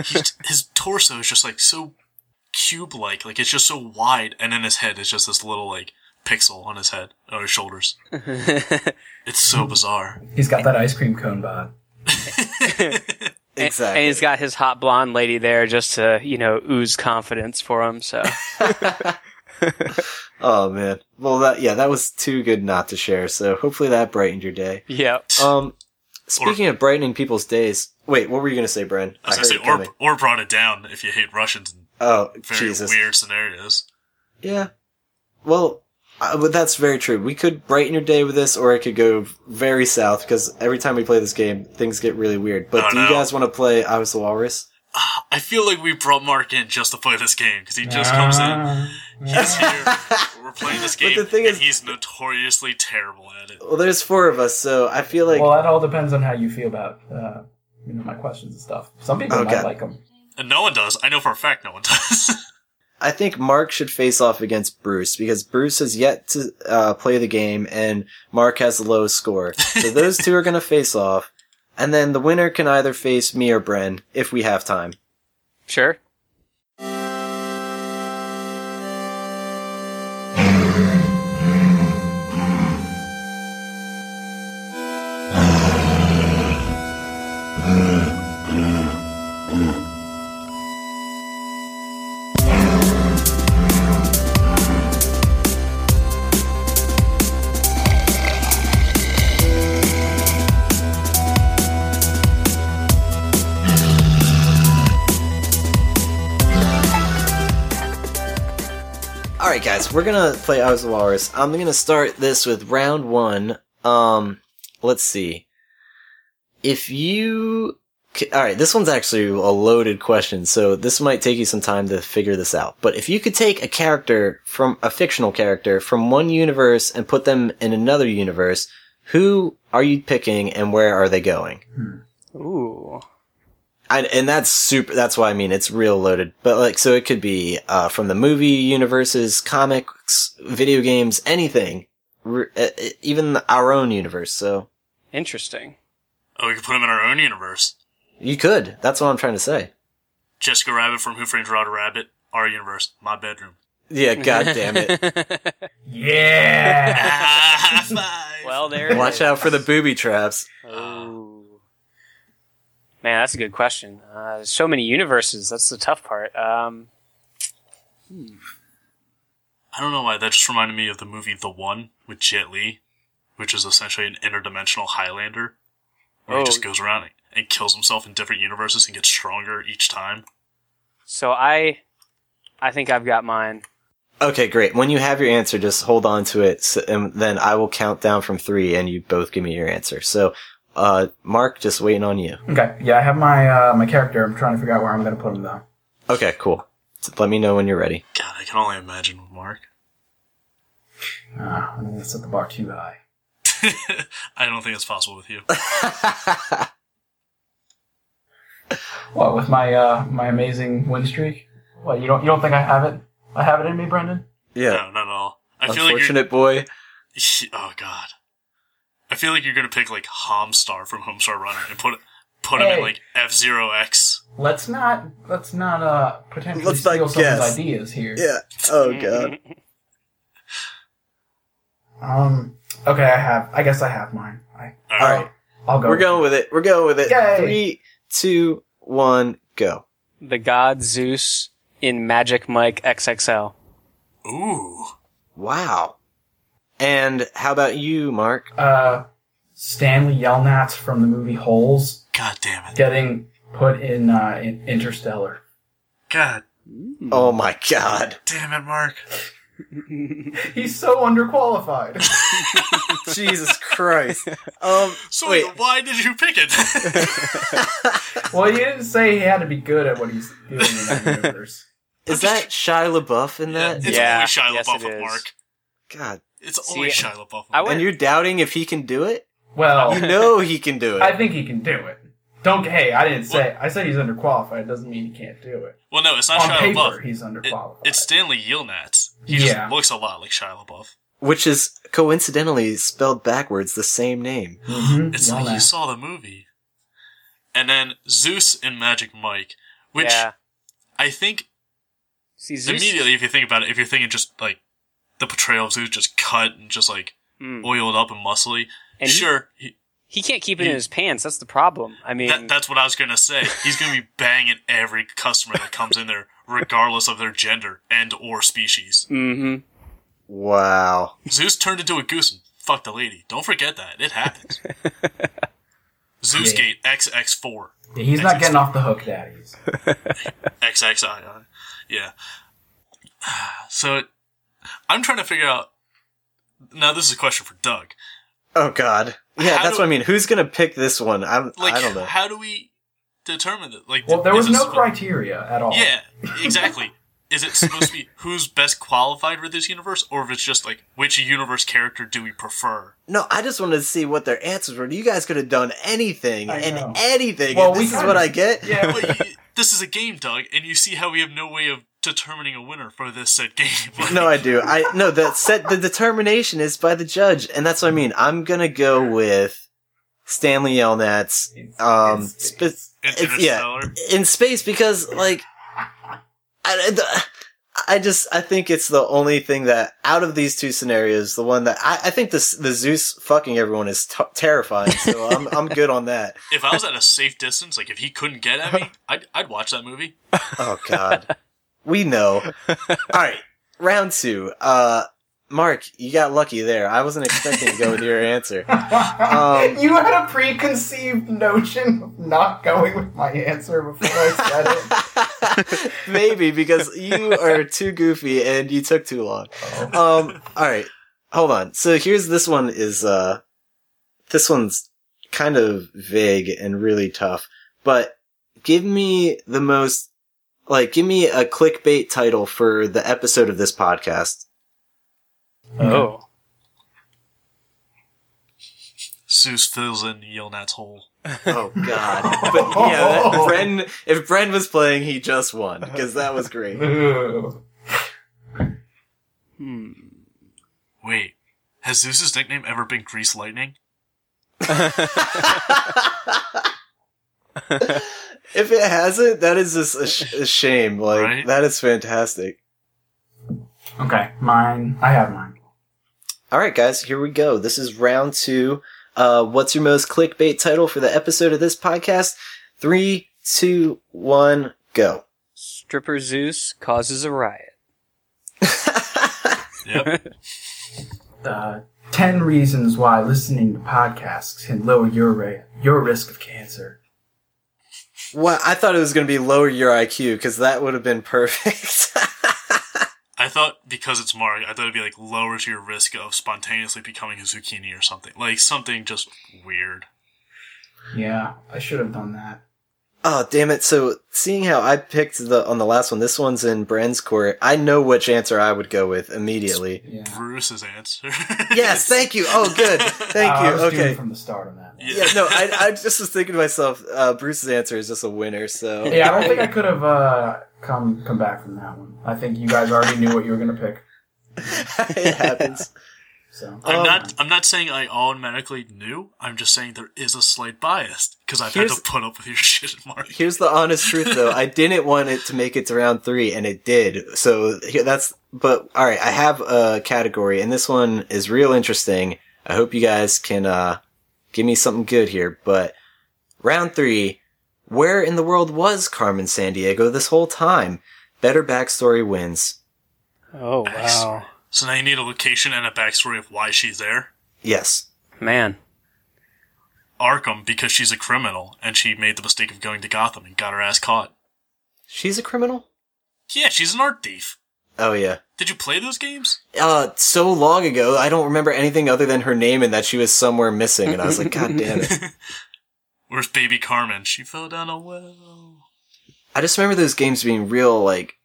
He's, his torso is just like so cube-like, like it's just so wide, and in his head it's just this little like pixel on his head or his shoulders. It's so bizarre. He's got that ice cream cone bod. Exactly. And he's got his hot blonde lady there just to, you know, ooze confidence for him. So oh man. Well, that yeah, that was too good not to share. So hopefully that brightened your day. yeah. Um, speaking of brightening people's days, wait, what were you gonna say, Bren? I was gonna say, or, or brought it down if you hate Russians in oh very Jesus, weird scenarios. yeah. Well, uh, but that's very true. We could brighten your day with this, or it could go very south because every time we play this game, things get really weird. But Oh, do you guys want to play I Was the Walrus? I feel like we brought Mark in just to play this game because he just comes in, Ah. he's here, we're playing this game, But game, the thing and is- he's notoriously terrible at it. Well, there's four of us, so I feel like well, that all depends on how you feel about uh, you know my questions and stuff. Some people Okay. might like them. And no one does. I know for a fact no one does. I think Mark should face off against Bruce because Bruce has yet to uh, play the game and Mark has the lowest score. So those two are going to face off. And then the winner can either face me or Bren if we have time. Sure. Alright guys, we're going to play I Was the Walrus. I'm going to start this with round one. Um, let's see. If you... Alright, this one's actually a loaded question, so this might take you some time to figure this out. But if you could take a character from, a fictional character from one universe and put them in another universe, who are you picking and where are they going? Ooh. I, and that's super. That's why I mean it's real loaded. But like, so it could be uh, from the movie universes, comics, video games, anything, Re- uh, uh, even our own universe. So Interesting. oh, we could put them in our own universe. you could. That's what I'm trying to say. Jessica Rabbit from Who Framed Roger Rabbit, our universe, my bedroom. Yeah, god damn it. Yeah. Ah, five. well, there. Watch is. out for the booby traps. Oh. Man, that's a good question. Uh, so many universes. That's the tough part. Um, I don't know why that just reminded me of the movie The One with Jet Li, which is essentially an interdimensional Highlander, where Oh. he just goes around and kills himself in different universes and gets stronger each time. so I, I think I've got mine. Okay, great. When you have your answer, just hold on to it, so, and then I will count down from three, and you both give me your answer. So, uh, Mark, just waiting on you. Okay. Yeah, I have my uh, my character. I'm trying to figure out where I'm going to put him though. Okay, cool. So let me know when you're ready. God, I can only imagine with Mark. Uh, I'm going to set the bar too high. I don't think it's possible with you. What with my uh, my amazing win streak? What you don't you don't think I have it? I have it in me, Brendan. yeah, No, not at all. I feel like you're. unfortunate boy. Oh God. I feel like you're gonna pick like Homestar from Homestar Runner and put put him in like F Zero X. Let's not let's not uh potentially Let's not steal someone's guess. ideas here. Yeah. Oh god. Um. Okay, I have. I guess I have mine. I. All right, I'll go. we're going with it. We're going with it. Yay. Three, two, one, go. the god Zeus in Magic Mike XXL. Ooh. Wow. And how about you, Mark? Uh, Stanley Yelnats from the movie Holes God damn it. getting put in uh in Interstellar. God Oh my god. damn it, Mark. He's so underqualified. Jesus Christ. Um, So wait. why did you pick it? well, he didn't say he had to be good at what he's doing in that universe. Is that Shia LaBeouf in that? Yeah, it's Yeah, always Shia yes, LaBeouf it with is. Mark. God. It's See, always Shia LaBeouf. I would- And you're doubting if he can do it? Well, You know he can do it. I think he can do it. Don't. Hey, I didn't say. I said he's underqualified. It doesn't mean he can't do it. Well, no, it's not On Shia paper, LaBeouf. he's It- underqualified. it's Stanley Yelnats. He Yeah. just looks a lot like Shia LaBeouf. Which is coincidentally spelled backwards the same name. Mhm, It's like you saw the movie. And then Zeus and Magic Mike, which yeah. I think See, Zeus. immediately, if you think about it, if you're thinking just like the portrayal of Zeus just cut and just like Mm. oiled up and muscly, And sure, he, He can't keep it in his pants. That's the problem. I mean, that, that's what I was gonna say. He's gonna be banging every customer that comes in there, regardless of their gender and or species. Mm-hmm. Wow. Zeus turned into a goose and fucked a lady. Don't forget that. It happens. Zeusgate XX4. Yeah, he's not getting off the hook, daddies. XXI. Yeah. So, I'm trying to figure out. Now, this is a question for Doug. Oh god. Yeah, How that's do- what I mean. Who's gonna pick this one? I'm, Like, I don't know. how do we determine that? Like, Well, there was this- no criteria at all. Yeah, exactly. is it supposed to be who's best qualified for this universe, or if it's just like which universe character do we prefer? No, I just wanted to see what their answers were. You guys could have done anything and anything. Well, and we this is kinda- what I get. Yeah. But you, this is a game, Doug, and you see how we have no way of determining a winner for this said game. Like, No, I do. I no. The set the determination is by the judge, and that's what I mean. I'm gonna go with Stanley Yelnats. Um, it's- spe- it's- it's, yeah, in space because like, I, the- I just I think it's the only thing that out of these two scenarios, the one that I, I think this the Zeus fucking everyone is t- terrifying. So I'm I'm good on that. If I was at a safe distance, like if he couldn't get at me, I'd, I'd watch that movie. Oh God, we know. All right, round two. Uh, Mark, you got lucky there. I wasn't expecting to go with your answer. Um, you had a preconceived notion of not going with my answer before I said it. Maybe because you are too goofy and you took too long. Um, all right, hold on. So here's this one is uh, this one's kind of vague and really tough. But give me the most, like, give me a clickbait title for the episode of this podcast. Oh. Zeus fills in Yelnat's hole. Oh God! But yeah, that, Bren. If Bren was playing, he just won because that was great. Hmm. Wait, has Zeus's nickname ever been Grease Lightning? If it hasn't, that is just a, sh- a shame. Like Right? that is fantastic. Okay, mine. I have mine. All right, guys, here we go. This is round two. Uh, what's your most clickbait title for the episode of this podcast? Three, two, one, go. Stripper Zeus causes a riot. Yep. Uh, Ten reasons why listening to podcasts can lower your ra- your risk of cancer. Well, I thought it was going to be lower your IQ because that would have been perfect. I thought because it's Mario, I thought it'd be like lower to your risk of spontaneously becoming a zucchini or something. Like something just weird. Yeah, I should have done that. oh, damn it. So, seeing how I picked the on the last one, this one's in Bren's court. I know which answer I would go with immediately. Yeah. Bruce's answer. yes, thank you. Oh, good. Thank Uh, you. I was doomed okay. from the start on that. One. Yeah. Yeah, no, I, I just was thinking to myself, uh, Bruce's answer is just a winner, so. Yeah, I don't think I could have uh, come come back from that one. I think you guys already knew what you were gonna pick. it happens. So I'm Um, not. I'm not saying I automatically knew. I'm just saying there is a slight bias because I've had to put up with your shit, Mark. Here's the honest truth, though. I didn't want it to make it to round three, and it did. So here- that's. But all right, I have a category, and this one is real interesting. I hope you guys can uh, give me something good here. But round three, where in the world was Carmen Sandiego this whole time? Better backstory wins. Oh wow, So now you need a location and a backstory of why she's there. Yes. man. Arkham because she's a criminal and she made the mistake of going to Gotham and got her ass caught. She's a criminal. Yeah, she's an art thief. Oh yeah. Did you play those games? Uh, so long ago, I don't remember anything other than her name and that she was somewhere missing, and I was like, God damn it. Where's baby Carmen? She fell down a well. I just remember those games being real, like,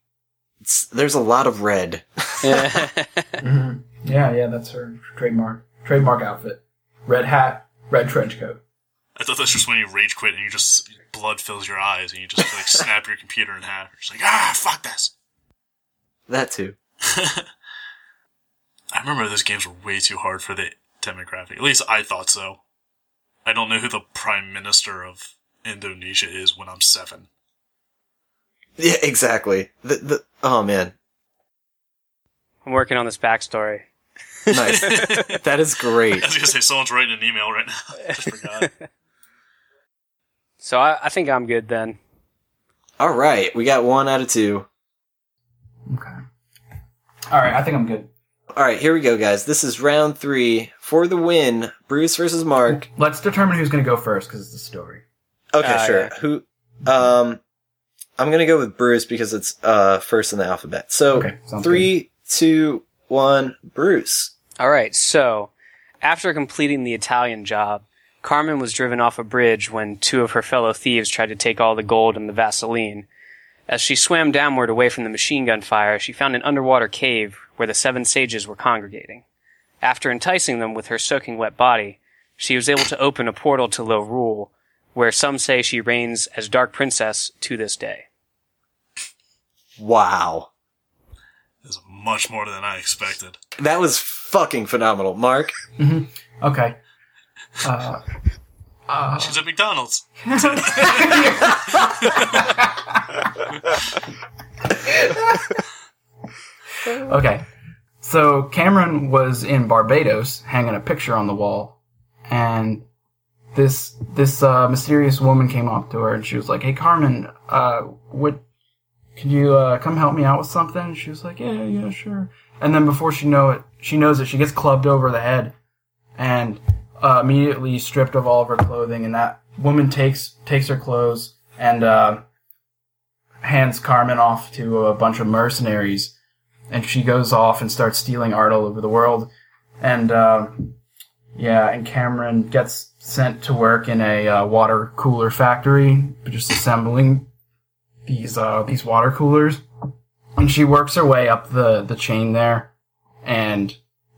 it's, there's a lot of red. Mhm. yeah, yeah, that's her trademark trademark outfit: red hat, red trench coat. I thought that's just when you rage quit and you just blood fills your eyes and you just like snap your computer in half. You're just like ah fuck this. that too. I remember those games were way too hard for the demographic. At least I thought so. I don't know who the prime minister of Indonesia is when I'm seven. Yeah, exactly. The, the, oh man. I'm working on this backstory. Nice. that is great. I was gonna say someone's writing an email right now. I just forgot. So I, I think I'm good then. All right. We got one out of two. Okay. All right, I think I'm good. All right. Here we go, guys. This is round three for the win. Bruce versus Mark. Let's determine who's going to go first because it's the story. Okay, Ah, sure. yeah. Who, um, I'm gonna go with Bruce because it's, uh, first in the alphabet. So, Okay, sounds three, two, one, Bruce. All right, so after completing the Italian job, Carmen was driven off a bridge when two of her fellow thieves tried to take all the gold and the Vaseline. As she swam downward away from the machine gun fire, she found an underwater cave where the seven sages were congregating. After enticing them with her soaking wet body, she was able to open a portal to Lorule, where some say she reigns as Dark Princess to this day. Wow. This is much more than I expected. That was fucking phenomenal. Mark? Okay. Uh, uh, She's at McDonald's. okay. So Cameron was in Barbados hanging a picture on the wall and this this uh, mysterious woman came up to her and she was like, "Hey Carmen, uh what could you uh, come help me out with something?" And she was like, "Yeah, yeah, sure." And then before she know it, she knows it, she gets clubbed over the head and uh, immediately stripped of all of her clothing and that woman takes takes her clothes and uh, hands Carmen off to a bunch of mercenaries and she goes off and starts stealing art all over the world. And uh, yeah, and Cameron gets sent to work in a uh, water cooler factory, just assembling these uh, these water coolers. And she works her way up the, the chain there, and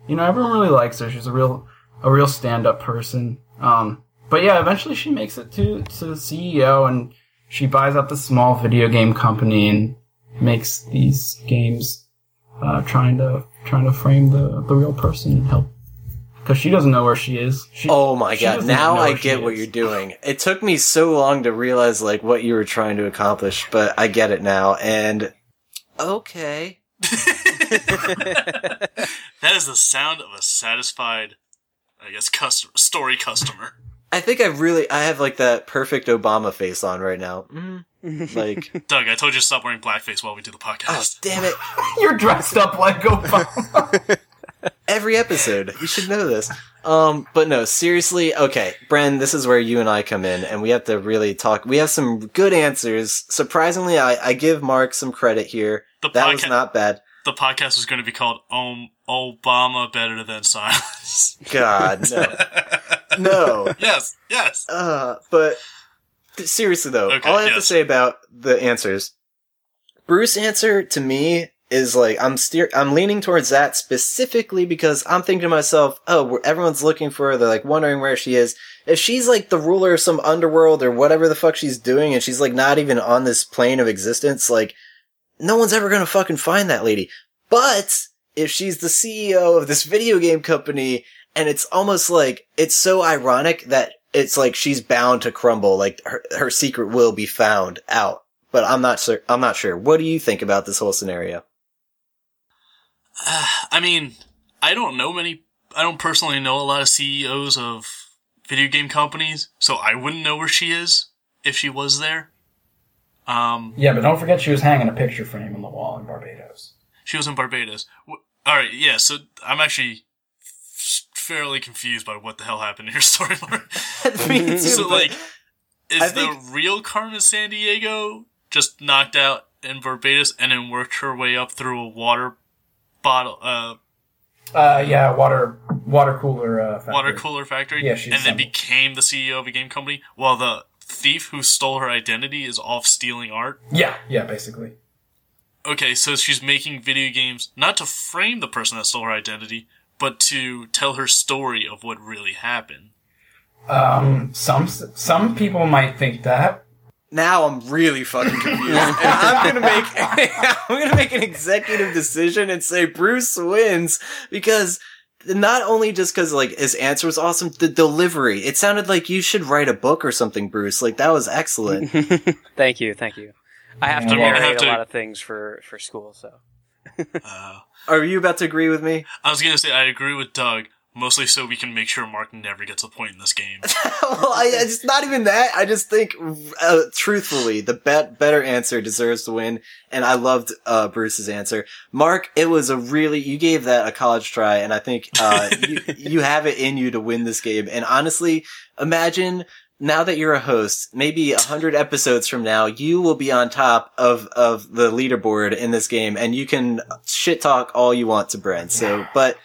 you know everyone really likes her. She's a real a real stand up person. Um, but yeah, eventually she makes it to to the CEO, and she buys up a small video game company and makes these games uh, trying to trying to frame the the real person and help because she doesn't know where she is. She, Oh my she god, now I get what is. you're doing. It took me so long to realize like what you were trying to accomplish, but I get it now and okay. That is the sound of a satisfied, I guess, customer story customer. I think I really I have like that perfect Obama face on right now. Mm, like, Doug, I told you to stop wearing blackface while we do the podcast. oh podcast. damn it! You're dressed up like Obama. Every episode, you should know this. Um, but no, seriously. Okay, Bren, this is where you and I come in, and we have to really talk. We have some good answers. Surprisingly, I, I give Mark some credit here. The That was not bad. The podcast was going to be called um, Obama Better Than Silence. God, no, no. yes, yes. Uh, but seriously though, Okay, all I have to say about the answers, Bruce answer to me is like I'm steer I'm leaning towards that specifically because I'm thinking to myself, oh, everyone's looking for her. They're like wondering where she is. If she's like the ruler of some underworld or whatever the fuck she's doing, and she's like not even on this plane of existence, like no one's ever gonna fucking find that lady. But if she's the CEO of this video game company and it's almost like it's so ironic that it's like she's bound to crumble like her, her secret will be found out but i'm not sure i'm not sure what do you think about this whole scenario Uh, I mean, I don't know many. I don't personally know a lot of CEOs of video game companies, so I wouldn't know where she is if she was there. Um, yeah, but don't forget she was hanging a picture frame on the wall in Barbados. she was in Barbados. All right, yeah. So I'm actually fairly confused by what the hell happened in your story. Mark. Me too, so like, is I the think- real Carmen Sandiego just knocked out in Barbados and then worked her way up through a water bottle, uh, Uh, yeah, water water cooler. Uh, factory. water cooler factory, Yeah, she's and then became the CEO of a game company, while the thief who stole her identity is off stealing art. Yeah, yeah, basically. Okay, so she's making video games not to frame the person that stole her identity, but to tell her story of what really happened. Um, some some people might think that. now i'm really fucking confused and i'm gonna make i'm gonna make an executive decision and say bruce wins because not only just because like his answer was awesome the delivery. It sounded like you should write a book or something bruce. Like that was excellent. Thank you, thank you. I have to I'm gonna narrate have to- a lot of things for for school, so. Uh, are you about to agree with me? I was gonna say I agree with Doug, mostly so we can make sure Mark never gets a point in this game. well, I, I just not even that. I just think, uh, truthfully, the bet better answer deserves to win, and I loved uh, Bruce's answer. Mark, it was a really you gave that a college try, and I think uh, you, you have it in you to win this game. And honestly, imagine now that you're a host, maybe a hundred episodes from now, you will be on top of of the leaderboard in this game, and you can shit talk all you want to Brent. So, but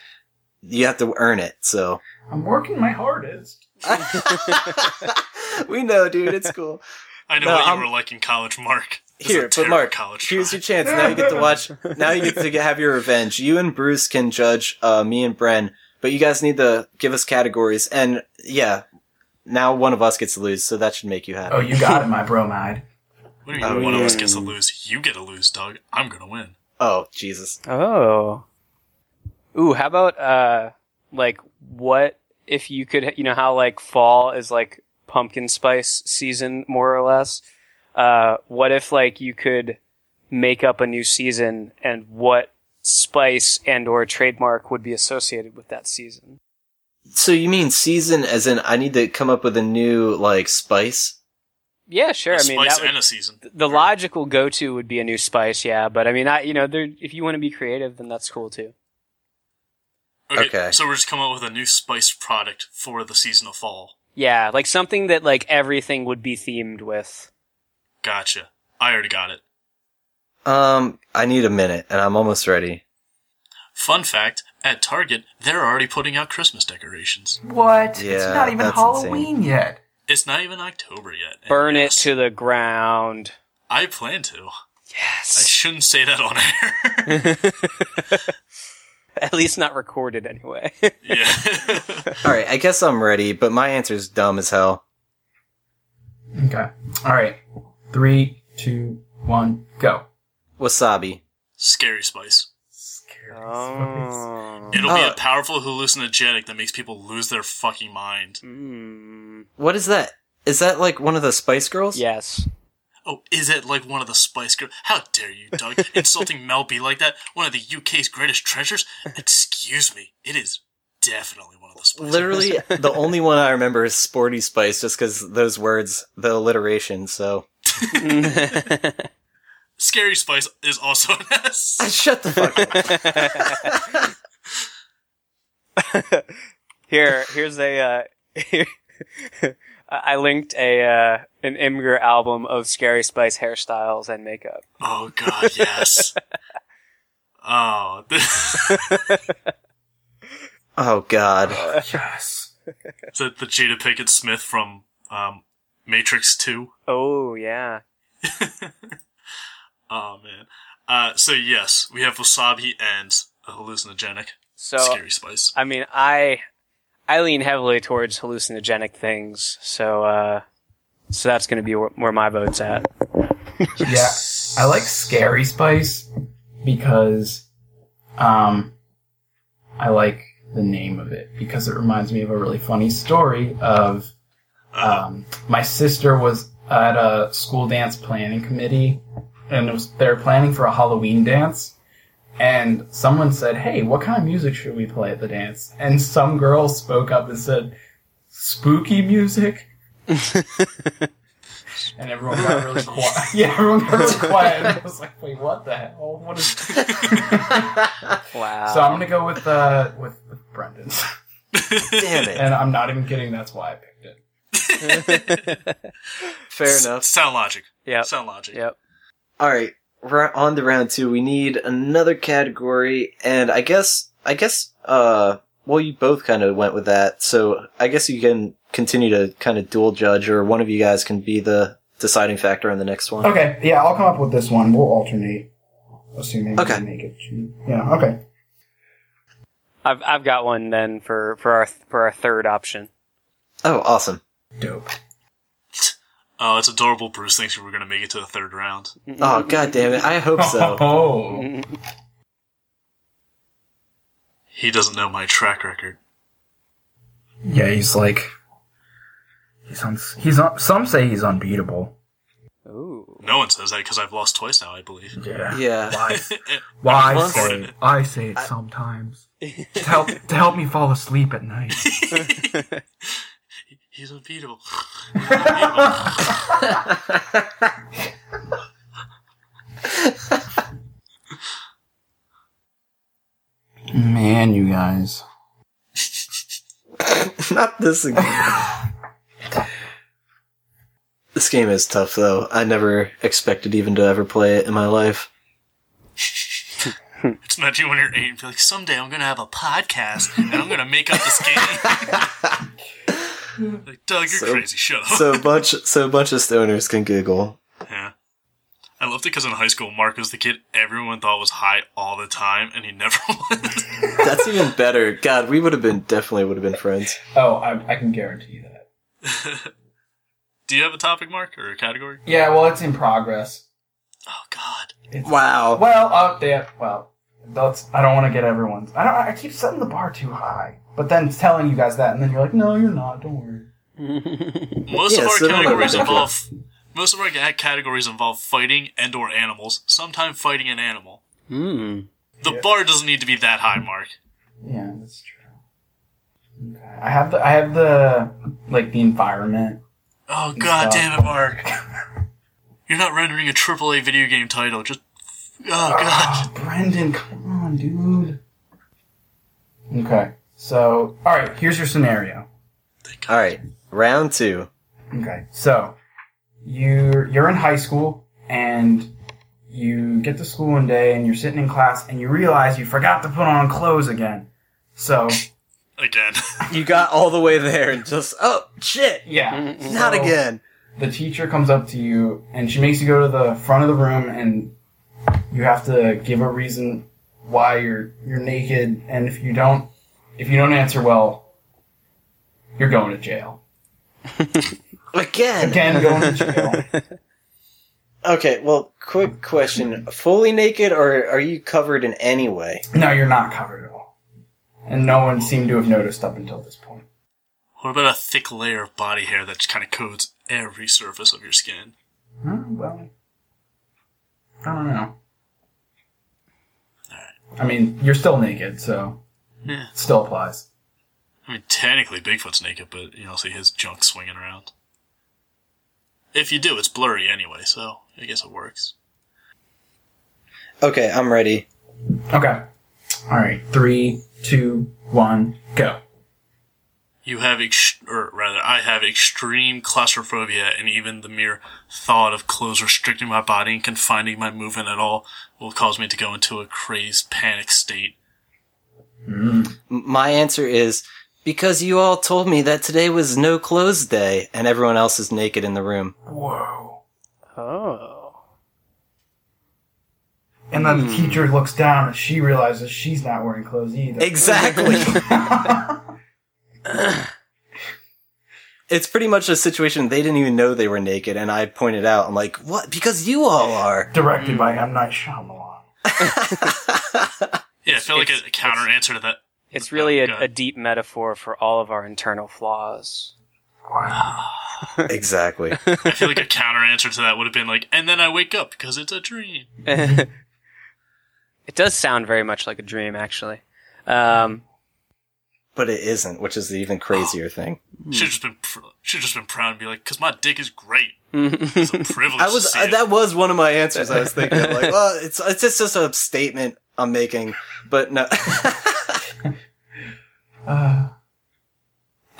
you have to earn it. So. I'm working my hardest. we know, dude. It's cool. I know No, what you I'm- were like in college, Mark. This is a Here, but Mark, college here's try. your chance. Now you get to watch. Now you get to have your revenge. You and Bruce can judge uh, me and Bren, but you guys need to give us categories. And yeah, now one of us gets to lose, so that should make you happy. Oh, you got it, my bromide. What do you mean Oh, one of us gets to lose? You get to lose, Doug. I'm gonna win. Oh, Jesus. Oh. Ooh, how about uh like what if you could you know how like fall is like pumpkin spice season more or less? Uh what if like you could make up a new season and what spice and or trademark would be associated with that season? So you mean season as in I need to come up with a new like spice? Yeah, sure. A I mean spice that would, and a season. the logical go-to would be a new spice, yeah, but I mean I you know there if you want to be creative then that's cool too. Okay, Okay. so we're just coming up with a new spice product for the season of fall. Yeah, like something that like everything would be themed with. Gotcha. I already got it. Um, I need a minute, and I'm almost ready. Fun fact: at Target, they're already putting out Christmas decorations. What? Yeah, it's not even that's Halloween yet. It's not even October yet. and Burn it to the ground. I plan to. Yes. I shouldn't say that on air. At least not recorded anyway. yeah. All right, I guess I'm ready, but my answer's dumb as hell. Okay. All right. Three, two, one, go. Wasabi. Scary spice. Scary oh. Spice. It'll be Uh, a powerful hallucinogenic that makes people lose their fucking mind. Mm. What is that? Is that like one of the Spice Girls? Yes. Oh, is it like one of the Spice Girls? How dare you, Doug? Insulting Mel B like that? One of the UK's greatest treasures? Excuse me. It is definitely one of the Spice Literally, the only one I remember is Sporty Spice, just because those words, the alliteration. So Scary Spice is also an S. shut the fuck up. Here, here's a. Uh, here, I linked a uh, an Imgur album of Scary Spice hairstyles and makeup. Oh god, yes. Oh, this, Oh god. Yes. is it the Jada Pinkett Smith from um, Matrix 2? Oh yeah. Oh man. Uh, so yes, we have wasabi and a hallucinogenic So scary spice. I mean, I I lean heavily towards hallucinogenic things. So uh, so that's going to be where, my vote's at. Yeah, I like Scary Spice because, um, I like the name of it because it reminds me of a really funny story of, um, my sister was at a school dance planning committee and was, they were planning for a Halloween dance. And someone said, Hey, what kind of music should we play at the dance? And some girl spoke up and said, Spooky music? and everyone got really quiet. Yeah, everyone got really quiet. And I was like, wait, what the hell? What is Wow. So I'm gonna go with uh with, with Brendan's. Damn it. And I'm not even kidding, that's why I picked it. Fair enough. Sound logic. Yeah. Sound logic. Yep. All right, we're on the round two. We need another category, and I guess, I guess, uh, well, you both kind of went with that, so I guess you can continue to kind of dual judge, or one of you guys can be the deciding factor in the next one. Okay, yeah, I'll come up with this one. We'll alternate. Assuming Okay. we make it. Yeah, okay. I've I've got one then for for our for our third option. Oh, awesome. Dope. Oh, it's adorable. Bruce thinks we were going to make it to the third round. Oh, god damn it. I hope so. Oh. He doesn't know my track record. Yeah, he's like he's un- he's un- some say he's unbeatable. Ooh. No one says that because I've lost twice now, I believe. Yeah. Yeah. Why? Why Once- say it? I say it sometimes to help to help me fall asleep at night. He's unbeatable. He's unbeatable. Man, you guys. Not this again. this game is tough, though. I never expected even to ever play it in my life. it's not you when you're eight and be like, someday I'm gonna have a podcast and I'm gonna make up this game. like, Doug, you're So- crazy. Shut up. So a bunch, so a bunch of stoners can giggle. yeah. I loved it because in high school, Mark was the kid everyone thought was high all the time, and he never was. That's even better. God, we would have been definitely would have been friends. Oh, I, I can guarantee that. Do you have a topic, Mark, or a category? Yeah, well, it's in progress. Oh God. It's, Wow. Well, uh, yeah, well, that's, I don't want to get everyone's. I don't. I keep setting the bar too high, but then telling you guys that, and then you're like, no, you're not. Don't worry. Most Yeah, of our so don't categories overthink involve most of our ga- categories involve fighting and or animals. Sometimes fighting an animal. Hmm. The Yeah. bar doesn't need to be that high, Mark. Yeah, that's true. Okay. I have the. I have the like the environment. Oh God Stop. damn it, Mark! You're not rendering a AAA video game title. Just oh God. Ah, Brendan, come on, dude. Okay, so all right. Here's your scenario. All right, round two. Okay, so you're you're in high school and you get to school one day and you're sitting in class and you realize you forgot to put on clothes again. So Again. You got all the way there and just oh shit, yeah, mm-hmm. not So again. The teacher comes up to you and she makes you go to the front of the room and you have to give a reason why you're you're naked and if you don't if you don't answer well, you're going to jail. Again. Again, going to jail. Okay, well, quick question: fully naked, or are you covered in any way? No, you're not covered at all. And no one seemed to have noticed up until this point. What about a thick layer of body hair that just kind of coats every surface of your skin? Huh, well, I don't know. I mean, you're still naked, so Yeah. still applies. I mean, technically Bigfoot's naked, but you know, see his junk swinging around. If you do, it's blurry anyway, so I guess it works. Okay, I'm ready. Okay. All right. Three, two, one, go. You have, ex- or rather, I have extreme claustrophobia, and even the mere thought of clothes restricting my body and confining my movement at all will cause me to go into a crazed panic state. M- My answer is because you all told me that today was no clothes day and everyone else is naked in the room. Whoa. Oh. And then the teacher looks down and she realizes she's not wearing clothes either. Exactly. it's pretty much a situation they didn't even know they were naked and I pointed out, I'm like, what? Because you all are. Directed by M. Night Shyamalan. Yeah, I feel like a, It's- a counter answer to that. It's really Oh, a, a deep metaphor for all of our internal flaws. Wow. exactly. I feel like a counter answer to that would have been like, and then I wake up because it's a dream. it does sound very much like a dream, actually. Um, But it isn't, which is the even crazier thing. Should just been pr- should just been proud and be like, because my dick is great. It's a privilege. I to was see it. that was one of my answers. I was thinking like, well, it's it's just just a statement I'm making, but no. Uh,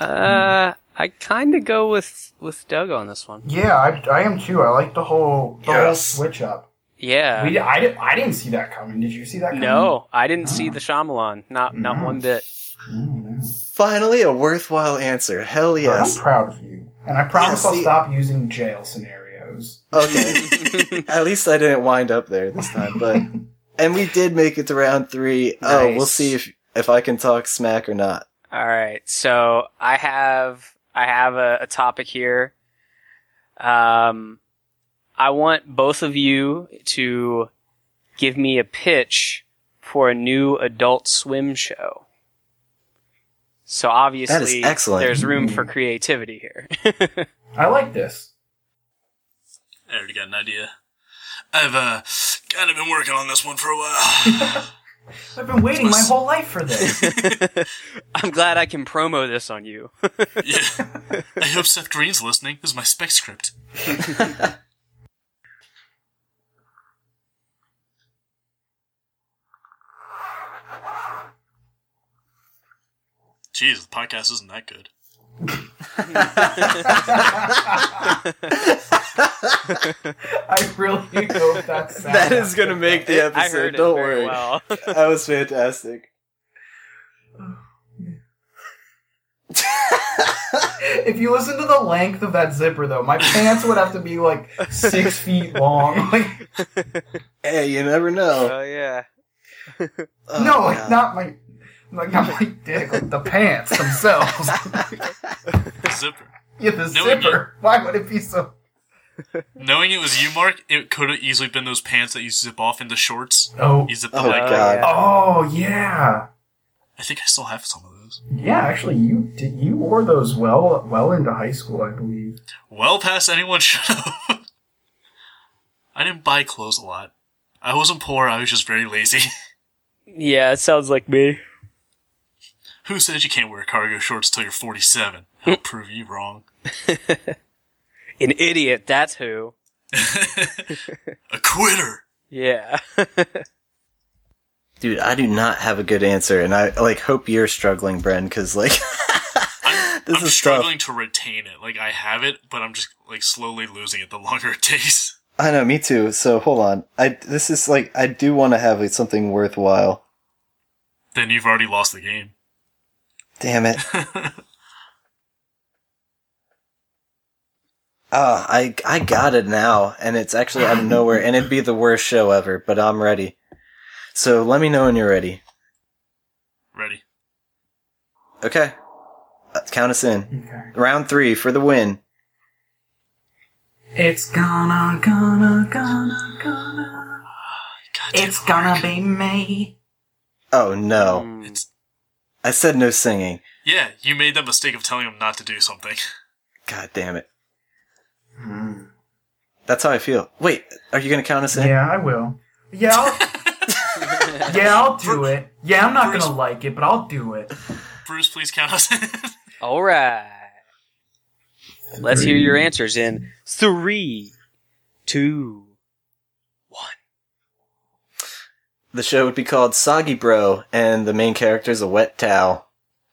uh, I kind of go with with Doug on this one. yeah, I, I am too. I like the whole the whole switch up. Yeah. We, I, did, I didn't see that coming. Did you see that coming? no, I didn't see the Shyamalan. Not not No. one bit. Finally, a worthwhile answer. Hell yes. I'm proud of you, and I promise Yeah, I'll see- stop using jail scenarios. Okay. At least I didn't wind up there this time, but and we did make it to round three. Oh, we'll see if if I can talk smack or not. All right. So I have I have a, a topic here. Um, I want both of you to give me a pitch for a new Adult Swim show. So obviously, excellent. there's room for creativity here. I like this. I already got an idea. I've uh kind of been working on this one for a while. I've been waiting my whole life for this. I'm glad I can promo this on you. yeah. I hope Seth Green's listening. This is my spec script. Jeez, the podcast isn't that good. I really hope that's That is gonna make the episode. I heard it Don't very worry. well. That was fantastic. If you listen to the length of that zipper, though, my pants would have to be like six feet long. Hey, you never know. Oh yeah. Oh, no, like God. not my, like not my dick, like the pants themselves. The zipper. yeah, the No, it- zipper. Why would it be so? Knowing it was you, Mark, it could have easily been those pants that you zip off into shorts. Oh, You zip the Oh, leg. God. yeah. oh yeah, I think I still have some of those. yeah. Actually, you did. You wore those well, well into high school, I believe. Well past anyone should have. I didn't buy clothes a lot. I wasn't poor, I was just very lazy. Yeah, it sounds like me. Who says you can't wear cargo shorts till you're 47? I'll prove you wrong. An idiot, that's who. A quitter! Yeah. Dude, I do not have a good answer, and I like hope you're struggling, Bren, because like this I'm is struggling to retain it. Like, I have it, but I'm just, like, slowly losing it the longer it takes. I know, me too. So hold on. I this is like I do want to have like, something worthwhile. Then you've already lost the game. Damn it. Ah, I I got it now, and it's actually out of nowhere, and it'd be the worst show ever, but I'm ready. So let me know when you're ready. Ready? Okay. Uh, count us in. Okay. Round three for the win. It's gonna, gonna, gonna, gonna. It's it, gonna be me. Oh no. It's, I said no singing. yeah, you made that mistake of telling him not to do something. God damn it. Hmm. That's how I feel. Wait, are you gonna count us in? Yeah, I will. Yeah, I'll, yeah, I'll do it. Yeah, I'm not Bruce- gonna like it, but I'll do it. Bruce, please count us in. All right. Let's hear your answers in three, two, one. The show would be called Soggy Bro, and the main character is a wet towel.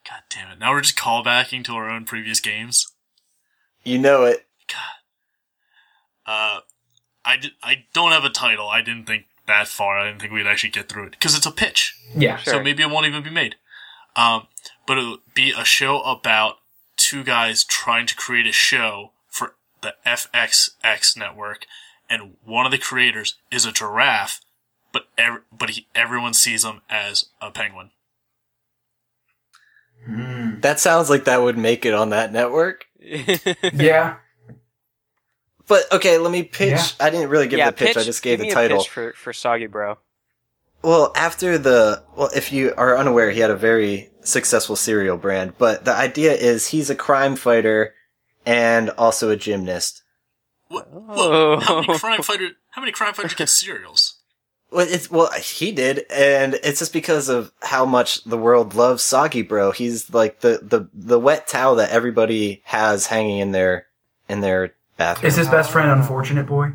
God damn it! Now we're just callbacking to our own previous games. You know it. God. Uh, I, I don't have a title. I didn't think that far. I didn't think we'd actually get through it because it's a pitch. Yeah. Sure. So maybe it won't even be made. Um, but it'll be a show about two guys trying to create a show for the FXX network, and one of the creators is a giraffe, but ev- but he, everyone sees him as a penguin. Mm. That sounds like that would make it on that network. Yeah. But okay, let me pitch. Yeah. I didn't really give yeah, the pitch. I just gave give the me a title. pitch for for Soggy Bro. Well, after the well, if you are unaware, he had a very successful cereal brand. But the idea is he's a crime fighter and also a gymnast. What? Oh. what how many crime fighter? How many crime fighters get cereals? Well, it's well, he did, and it's just because of how much the world loves Soggy Bro. He's like the the the wet towel that everybody has hanging in their in their bathroom. Is his best oh. friend Unfortunate Boy?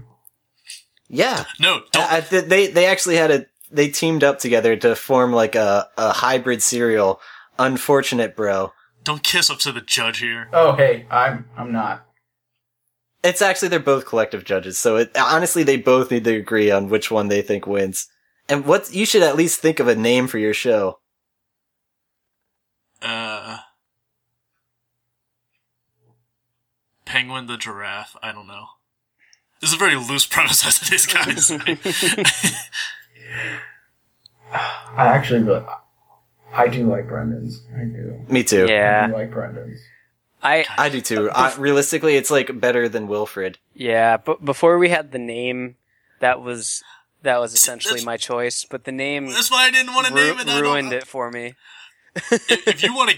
yeah, No, don't. I, I, they they actually had a they teamed up together to form like a a hybrid cereal. Unfortunate Bro. Don't kiss up to the judge here. Oh, hey, I'm I'm not. It's actually they're both collective judges, so it, honestly they both need to agree on which one they think wins. And what you should at least think of a name for your show. Uh, Penguin the giraffe. I don't know. This is a very loose premise as it is, guys. I actually really, I do like Brendan's. I do. Me too. I Yeah, do like Brendan's. I I do too. I, realistically, it's like better than Wilfred. yeah. But before we had the name, that was that was that's- essentially my choice. But the name That's why I didn't want to ru- name it. I don't- ruined it for me. If, if you want a,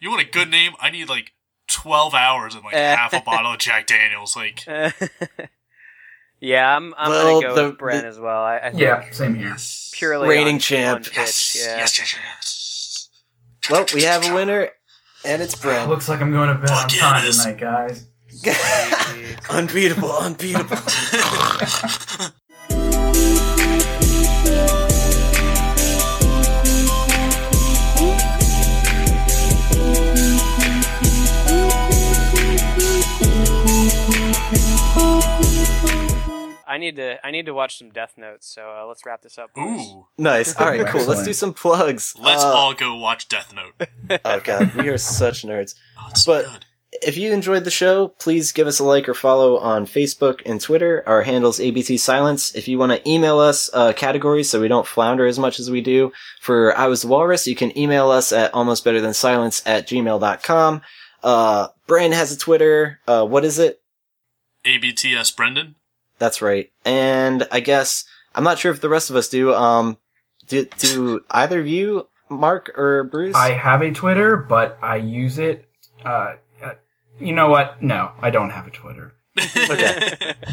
you want a good name, I need like twelve hours and like half a bottle of Jack Daniels. Like, yeah, I'm I'm Well, gonna go the- with Brent the- as well. I, I think Yeah, same here. purely Reigning on- champ. on pitch, yes, yeah. yes, yes, yes. Well, we have a winner, and it's Brent. Looks like I'm going to bed on Fuck yeah, time it is. tonight, guys. unbeatable, unbeatable. I need to I need to watch some Death Notes. So uh, let's wrap this up. boys. Ooh, nice. All right, cool. Let's do some plugs. let's Uh, all go watch Death Note. Oh god, we are such nerds. Oh, it's so but- good. If you enjoyed the show, please give us a like or follow on Facebook and Twitter. Our handle's ABT Silence. If you want to email us uh, categories so we don't flounder as much as we do for I Was the Walrus, you can email us at almostbetterthansilence at gmail.com. Uh, Brian has a Twitter. Uh, what is it? ABTS Brendan. That's right. And I guess, I'm not sure if the rest of us do. Um, do, do either of you, Mark or Bruce? I have a Twitter, but I use it. Uh, uh, you know what? No, I don't have a Twitter. Okay.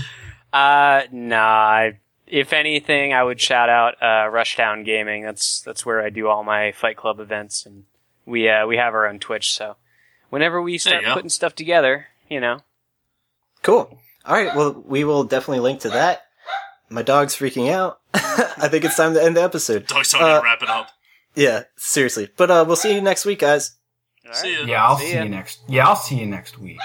Uh, nah. I, if anything, I would shout out uh, Rushdown Gaming. That's that's where I do all my Fight Club events, and we uh, we have our own Twitch. So whenever we start putting stuff together, you know, Cool. All right. Well, we will definitely link to that. My dog's freaking out. I think it's time to end the episode. Dog's telling Uh, to wrap it up. Yeah, seriously. But uh, we'll see you next week, guys. All See ya. Yeah, I'll See see, you next. Yeah, I'll see you next week.